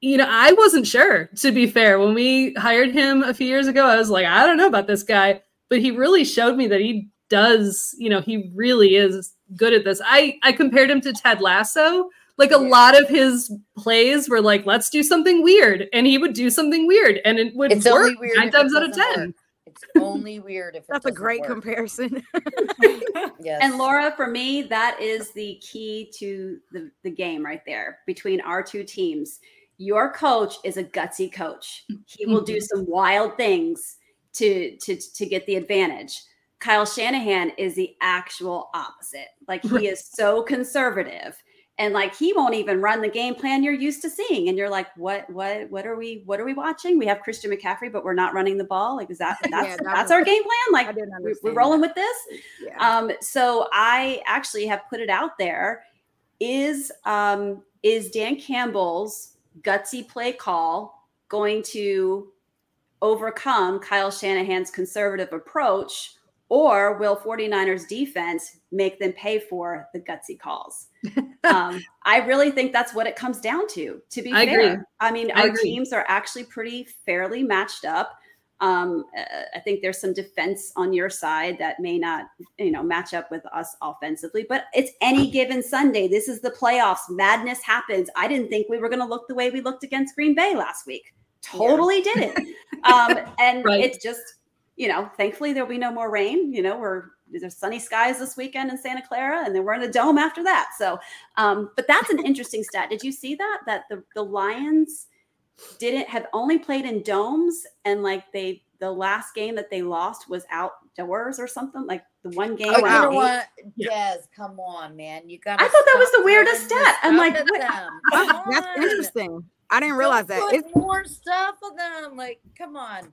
you know, I wasn't sure to be fair. When we hired him a few years ago, I was like, I don't know about this guy, but he really showed me that he does, you know, he really is good at this. I I compared him to Ted Lasso. Like a Yeah. lot of his plays were like, let's do something weird, and he would do something weird, and it would It's work weird nine times out of ten. work. It's only weird if it That's a great work. comparison. Yes. And Laura, for me, that is the key to the, the game right there between our two teams. Your coach is a gutsy coach. He will do mm-hmm. some wild things to to to get the advantage. Kyle Shanahan is the actual opposite. Like he is so conservative and like he won't even run the game plan you're used to seeing and you're like what what what are we what are we watching? We have Christian McCaffrey but we're not running the ball. Like is that that's that that's was- our game plan? Like we're that. rolling with this? Yeah. Um, so I actually have put it out there. Is um, is Dan Campbell's gutsy play call going to overcome Kyle Shanahan's conservative approach, or will 49ers defense make them pay for the gutsy calls? um, I really think that's what it comes down to. To be I fair, agree. I mean, I our agree. teams are actually pretty fairly matched up. Um, uh, I think there's some defense on your side that may not, you know, match up with us offensively. But it's any given Sunday. This is the playoffs. Madness happens. I didn't think we were going to look the way we looked against Green Bay last week. Totally didn't. um, and Right. it's just, you know, thankfully there'll be no more rain. You know, we're there's sunny skies this weekend in Santa Clara, and then we're in a dome after that. So, um, but that's an interesting stat. Did you see that? That the the Lions didn't have only played in domes, and like they the last game that they lost was outdoors or something. Like the one game. Oh, you know what? Yeah. Des, come on, man. You got. I thought that was the weirdest stat. I'm like, what- Oh, that's interesting. I didn't Don't realize that. Put It's, more stuff on them. Like, come on.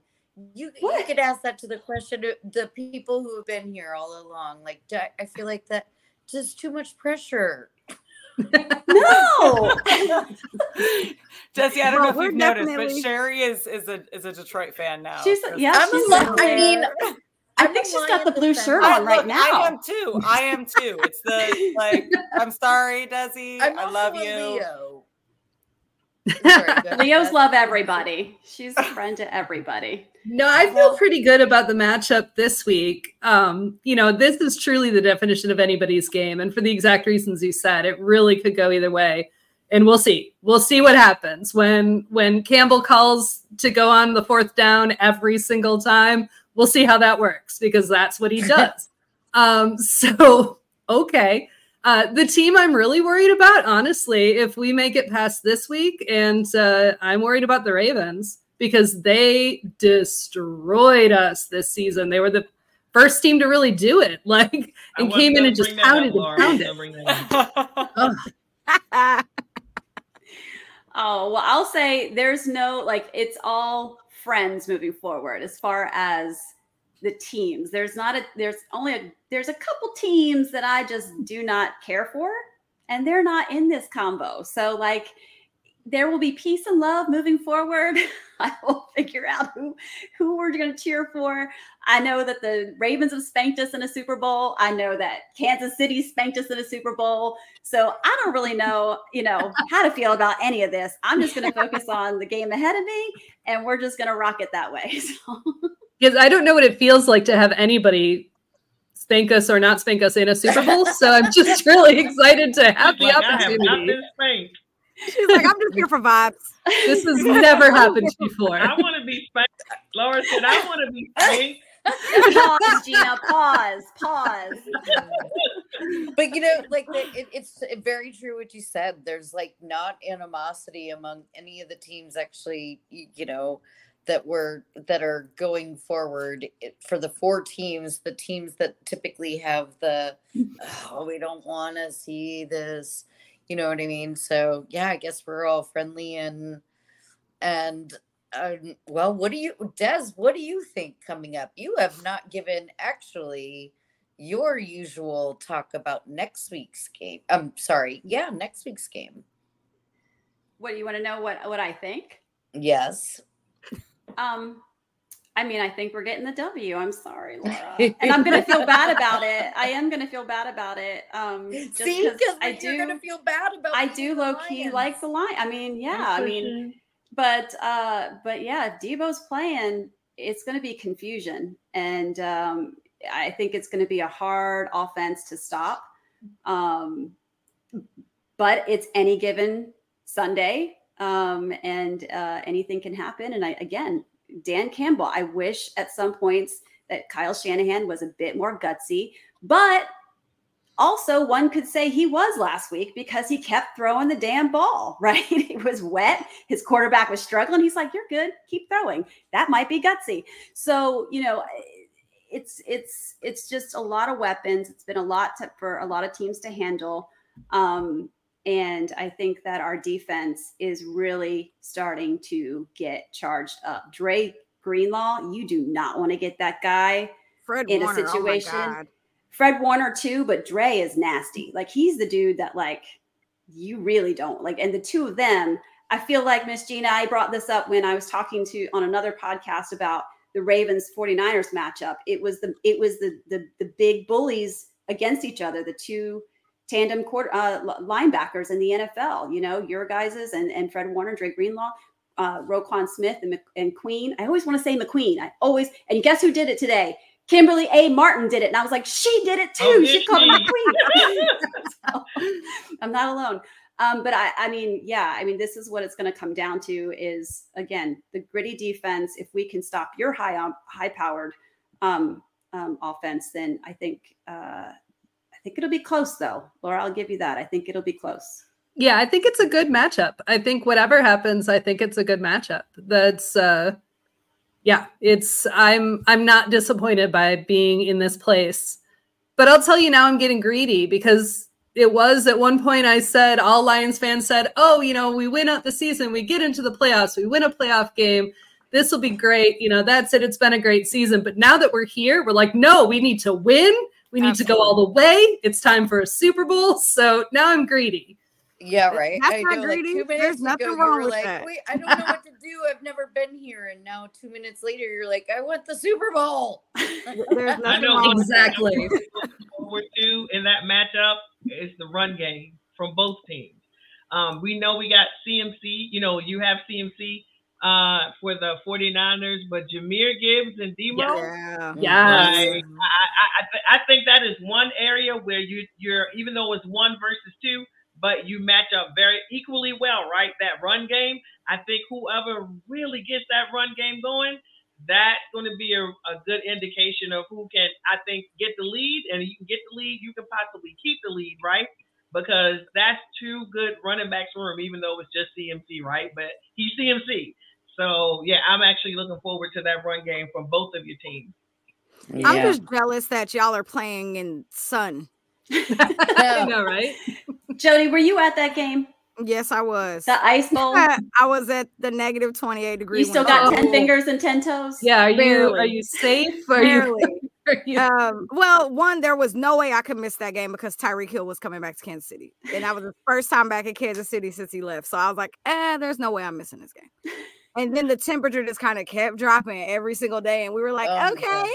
You you could ask that to the question to the people who have been here all along. Like, do- I feel like that just too much pressure. No. Jesse, I don't Well, know if you've noticed, but Cheri is is a is a Detroit fan now. She's yeah. I'm she's a li- I mean, I think she's got the blue shirt on right now. I am too. I am too. It's the like. I'm sorry, Dezi. I'm I love you. Leo. Sorry, go ahead, Leos love everybody. She's a friend to everybody. No, I feel pretty good about the matchup this week. Um, you know, this is truly the definition of anybody's game. And for the exact reasons you said, it really could go either way. And we'll see. We'll see what happens when when Campbell calls to go on the fourth down every single time. We'll see how that works because that's what he does. um, so okay. Uh, the team I'm really worried about, honestly, if we make it past this week, and uh, I'm worried about the Ravens because they destroyed us this season. They were the first team to really do it, like, and came in and just bring that up, pounded Laura. and pounded. gonna bring that up. Ugh. Oh, well, I'll say there's no like it's all friends moving forward as far as the teams. There's not a there's only a there's a couple teams that I just hmm. do not care for and they're not in this combo. So like there will be peace and love moving forward. I will figure out who who we're going to cheer for. I know that the Ravens have spanked us in a Super Bowl. I know that Kansas City spanked us in a Super Bowl. So I don't really know, you know, how to feel about any of this. I'm just going to focus on the game ahead of me, and we're just going to rock it that way. So Because I don't know what it feels like to have anybody spank us or not spank us in a Super Bowl. so I'm just really excited to have the Like, I have not opportunity. been spanked. she's like, I'm just here for vibes. This has never happened before. I want to be spanked. Laura said, I want to be spanked. pause, Gina. Pause. Pause. but you know like it, it's very true what you said there's like not animosity among any of the teams actually y- you know that were that are going forward for the four teams the teams that typically have the oh we don't want to see this you know what i mean so yeah i guess we're all friendly and and um, well what do you des what do you think coming up you have not given actually your usual talk about next week's game. I'm sorry. Yeah, next week's game. What do you want to know? What what I think? Yes. Um, I mean, I think we're getting the W. I'm sorry, Laura, and I'm gonna feel bad about it. I am gonna feel bad about it. Um, just See, 'cause because I do. gonna feel bad about. I do low key like the line. I mean, yeah. I mean, but uh, but yeah, if Deebo's playing, it's going to be confusion, and um, I think it's going to be a hard offense to stop. Um, but it's any given Sunday, um, and uh, anything can happen. And I again, Dan Campbell. I wish at some points that Kyle Shanahan was a bit more gutsy, but also one could say he was last week because he kept throwing the damn ball, right? it was wet. His quarterback was struggling. He's like, "You're good. Keep throwing." That might be gutsy. So, you know, it's it's it's just a lot of weapons. It's been a lot to, for a lot of teams to handle. Um and I think that our defense is really starting to get charged up. Dre Greenlaw, you do not want to get that guy Fred in a Warner, situation. Oh my God. Fred Warner too, but Dre is nasty. Like he's the dude that like you really don't like. And the two of them, I feel like Miss Gina, I brought this up when I was talking to on another podcast about the Ravens 49ers matchup. It was the it was the the, the big bullies against each other, the two tandem quarter uh, linebackers in the NFL. You know, your guys's and and Fred Warner, Dre Greenlaw, uh, Roquan Smith, and, and Queen. I always want to say McQueen. I always and guess who did it today? Kimberly A. Martin did it, and I was like, she did it too. Oh, she called me McQueen. so, I'm not alone. Um, but I, I mean, yeah, I mean, this is what it's going to come down to is again the gritty defense. If we can stop your high um, high powered um, um, offense, then I think uh, think it'll be close though. Laura, I'll give you that. I think it'll be close. Yeah, I think it's a good matchup. I think whatever happens, I think it's a good matchup. That's uh yeah, it's I'm I'm not disappointed by being in this place. But I'll tell you now I'm getting greedy because it was at one point I said all Lions fans said, "Oh, you know, we win out the season, we get into the playoffs, we win a playoff game. This will be great. You know, that's it. It's been a great season." But now that we're here, we're like, "No, we need to win. We need Absolutely. to go all the way. It's time for a Super Bowl." So now I'm greedy. Yeah, right. That's I not know, greedy. Like There's nothing ago, wrong with like, that. Wait, I don't know what to do. I've never been here, and now two minutes later, you're like, I want the Super Bowl. There's nothing wrong exactly. Forward to in that matchup It's the run game from both teams. Um, we know we got CMC. You know, you have CMC uh, for the 49ers, but Jahmyr Gibbs and Demo. Yeah. yeah. Like, I, I, th- I think that is one area where you, you're, even though it's one versus two, but you match up very equally well, right? That run game. I think whoever really gets that run game going, that's going to be a, a good indication of who can, I think, get the lead. And you can get the lead, you can possibly keep the lead, right? Because that's two good running backs for him, even though it's just CMC, right? But he's CMC. So, yeah, I'm actually looking forward to that run game from both of your teams. Yeah. I'm just jealous that y'all are playing in sun. I know, right? Jody, were you at that game? Yes, I was. The ice bowl. I was at the negative twenty eight degree. You still got ten fingers and ten toes. Yeah, are Barely. you are you safe? Are Barely. you? um, well, one, there was no way I could miss that game because Tyreek Hill was coming back to Kansas City, and that was the first time back in Kansas City since he left. So I was like, "Eh, there's no way I'm missing this game." And then the temperature just kind of kept dropping every single day, and we were like, oh "Okay,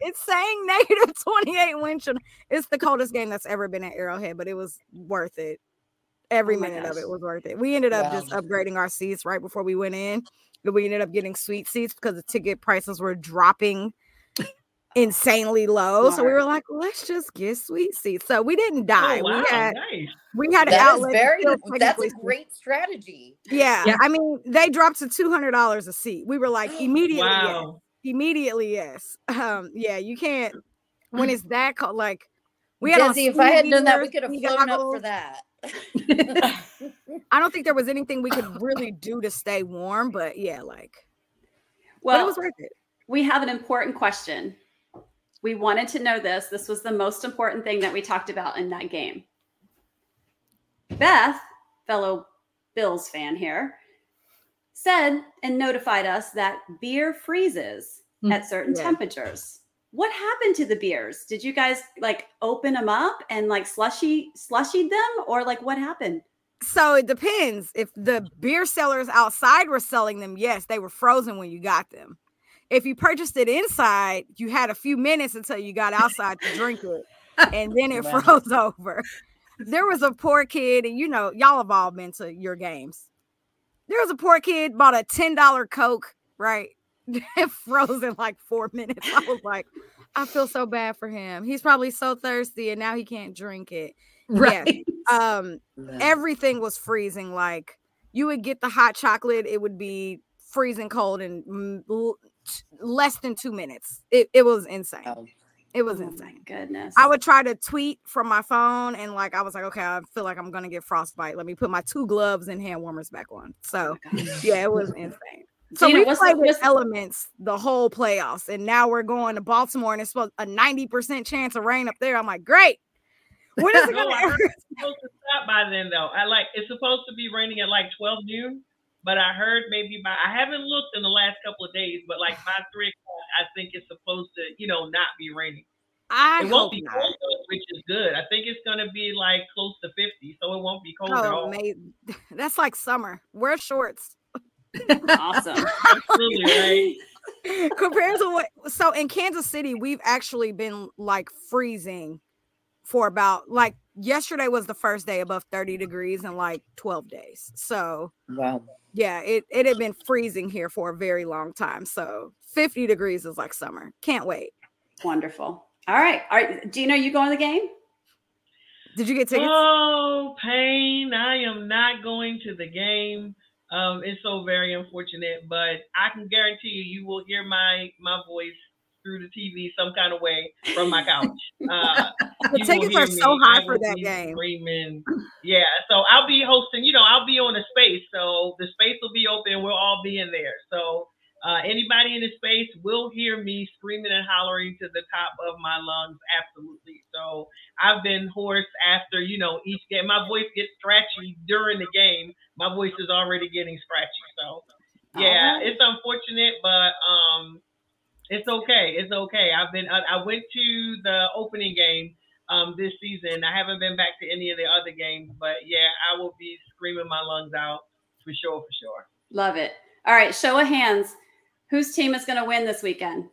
it's saying negative 28 wind chill. It's the coldest game that's ever been at Arrowhead, but it was worth it. Every oh minute gosh. of it was worth it. We ended up wow. just upgrading our seats right before we went in. We ended up getting sweet seats because the ticket prices were dropping insanely low. Smart. So we were like, let's just get sweet seats. So we didn't die. Oh, wow. We had nice. we had that an outlet. Very, that's a great strategy. Yeah. yeah. I mean, they dropped to two hundred dollars a seat. We were like immediately. Wow immediately yes um yeah you can't when it's that cold like we had Dezi, if i had done that we could have flown up for that i don't think there was anything we could really do to stay warm but yeah like well it was worth it we have an important question we wanted to know this this was the most important thing that we talked about in that game beth fellow bills fan here said and notified us that beer freezes mm, at certain yeah. temperatures. What happened to the beers? Did you guys like open them up and like slushy slushy them or like what happened? So it depends. If the beer sellers outside were selling them, yes, they were frozen when you got them. If you purchased it inside, you had a few minutes until you got outside to drink it, and then it froze over. There was a poor kid, and you know, y'all have all been to your games there was a poor kid bought a $10 Coke, right? frozen like four minutes. I was like, I feel so bad for him. He's probably so thirsty and now he can't drink it. Right. Yeah. Um, everything was freezing. Like you would get the hot chocolate, it would be freezing cold in less than two minutes. It, it was insane. Oh. It was oh insane. goodness. I would try to tweet from my phone and like I was like, okay, I feel like I'm gonna get frostbite. Let me put my two gloves and hand warmers back on. So oh yeah, it was insane. So Gina, we played with elements the whole playoffs, and now we're going to Baltimore, and it's supposed a 90% chance of rain up there. I'm like, great. When is it no, gonna it's supposed to stop by then though. I like it's supposed to be raining at like 12 noon, but I heard maybe by I haven't looked in the last couple of days, but like by three o'clock, I think it's supposed to, you know, not be raining. I it won't hope be not. cold which is good. I think it's gonna be like close to 50, so it won't be cold at Oh, all. amazing. That's like summer. Wear shorts. Awesome. Absolutely right. Compared to what so in Kansas City, we've actually been like freezing for about like yesterday was the first day above 30 degrees in like 12 days. So Wow. yeah, it, it had been freezing here for a very long time. So 50 degrees is like summer. Can't wait. Wonderful. All right. All right. Gina, you going to the game? Did you get tickets? Oh, pain! I am not going to the game. Um, it's so very unfortunate, but I can guarantee you, you will hear my my voice through the TV some kind of way from my couch. Uh, the tickets are so high for that game. Screaming. Yeah, so I'll be hosting. You know, I'll be on the space, so the space will be open. We'll all be in there. So uh, anybody in the space will hear me screaming and hollering to the top of my lungs. Absolutely. So I've been hoarse after you know each game. My voice gets scratchy during the game. My voice is already getting scratchy. So yeah, it's unfortunate, but um, it's okay. It's okay. I've been. I, I went to the opening game um this season. I haven't been back to any of the other games, but yeah, I will be screaming my lungs out for sure. For sure. Love it. All right. Show of hands. Whose team is going to win this weekend?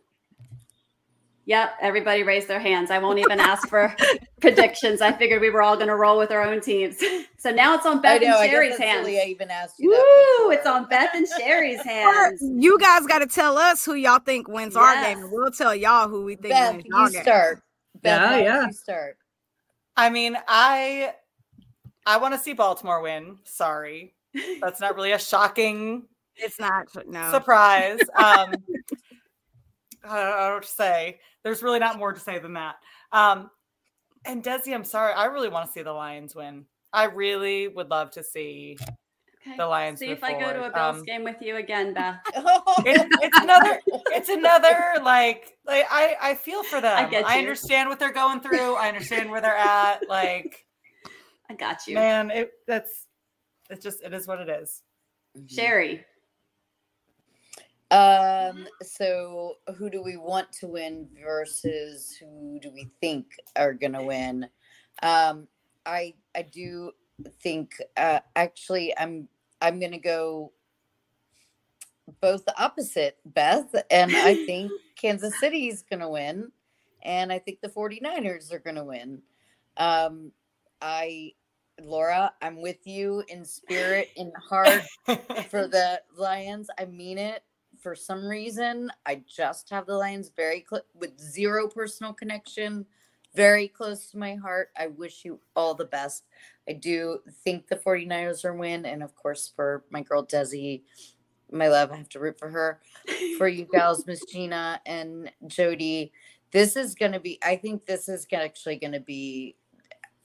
Yep. Everybody raised their hands. I won't even ask for predictions. I figured we were all going to roll with our own teams. So now it's on I Beth know. And Cheri's that's hands. silly I even asked you that. Woo! before. It's on Beth and Cheri's hands. you guys got to tell us who y'all think wins our game, and we'll tell y'all who we think Beth, wins you y'all game. start. Beth, Yeah, why yeah. You start. I mean, I I want to see Baltimore win. Sorry. That's not really a shocking It's not no. surprise. Um, I don't know what to say. There's really not more to say than that. Um, and Dezi, I'm sorry. I really want to see the Lions win. I really would love to see. Okay. The Lions See move if I go to a forward. Bills Um, game with you again, Beth. It- it's another. It's another like like I I feel for them. get I understand what they're going through. I understand where they're at. Like I got you. man, it that's it's just it is what it is. Cheri. Um, so who do we want to win versus who do we think are gonna win? Um, I I do think uh actually I'm I'm gonna go both the opposite, Beth, and I think Kansas City's gonna win, and I think the 49ers are gonna win. Um I Laura, I'm with you in spirit and heart for the Lions. I mean it. For some reason, I just have the Lions very cl- with zero personal connection, very close to my heart. I wish you all the best. I do think the 49ers are win. And of course, for my girl Dezi, my love, I have to root for her. For you gals, Miss Gina and Jody, this is going to be, I think this is actually going to be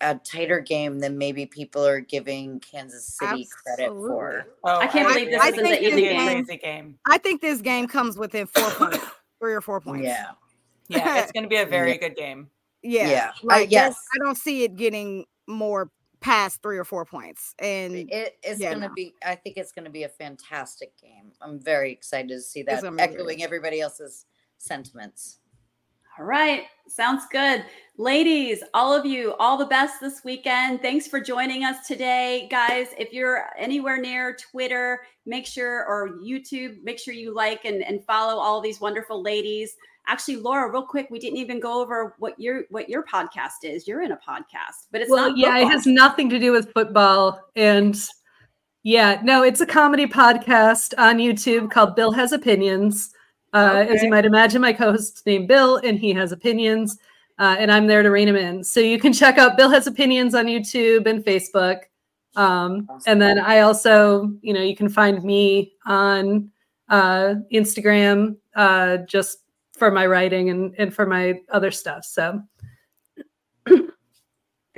a tighter game than maybe people are giving Kansas City credit for. Oh, I can't believe this agree. isn't the It's gonna evening be a game. Crazy game. I think this game comes within four points, three or four points. Yeah. Yeah, it's going to be a very Yeah. good game. yeah, Yeah. Uh, Like yes. yes, I don't see it getting more past three or four points. And It is Yeah, going to no. be, I think it's going to be a fantastic game. I'm very excited to see that, gonna be really echoing everybody else's sentiments. All right. Sounds good. Ladies, all of you, all the best this weekend. Thanks for joining us today. Guys, if you're anywhere near Twitter, make sure, or YouTube, make sure you like and, and follow all these wonderful ladies. Actually, Laura, real quick, we didn't even go over what your what your podcast is. You're in a podcast, but it's well, not yeah, it has nothing to do with football. And yeah, no, it's a comedy podcast on YouTube called Bill Has Opinions. Uh, As you might imagine, my co-host's named Bill, and he has opinions, uh, and I'm there to rein him in. So you can check out Bill Has Opinions on YouTube and Facebook. Um, and then I also, you know, you can find me on uh, Instagram uh, just for my writing and, and for my other stuff. So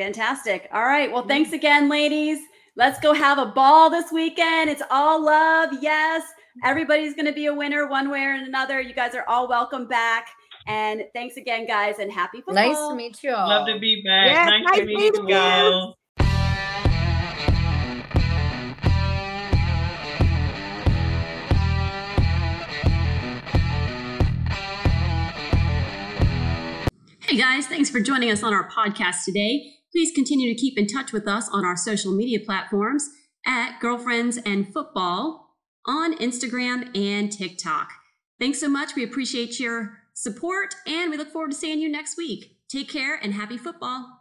Fantastic. All right. Well, thanks again, ladies. Let's go have a ball this weekend. It's all love. Yes. Everybody's going to be a winner one way or another. You guys are all welcome back. And thanks again, guys, and happy football. Nice to meet you all. Love to be back. Yes, nice, nice to meet meeting you you. guys. Hey guys. Thanks for joining us on our podcast today. Please continue to keep in touch with us on our social media platforms at Girlfriends and Football on Instagram and TikTok. Thanks so much. We appreciate your support and we look forward to seeing you next week. Take care and happy football.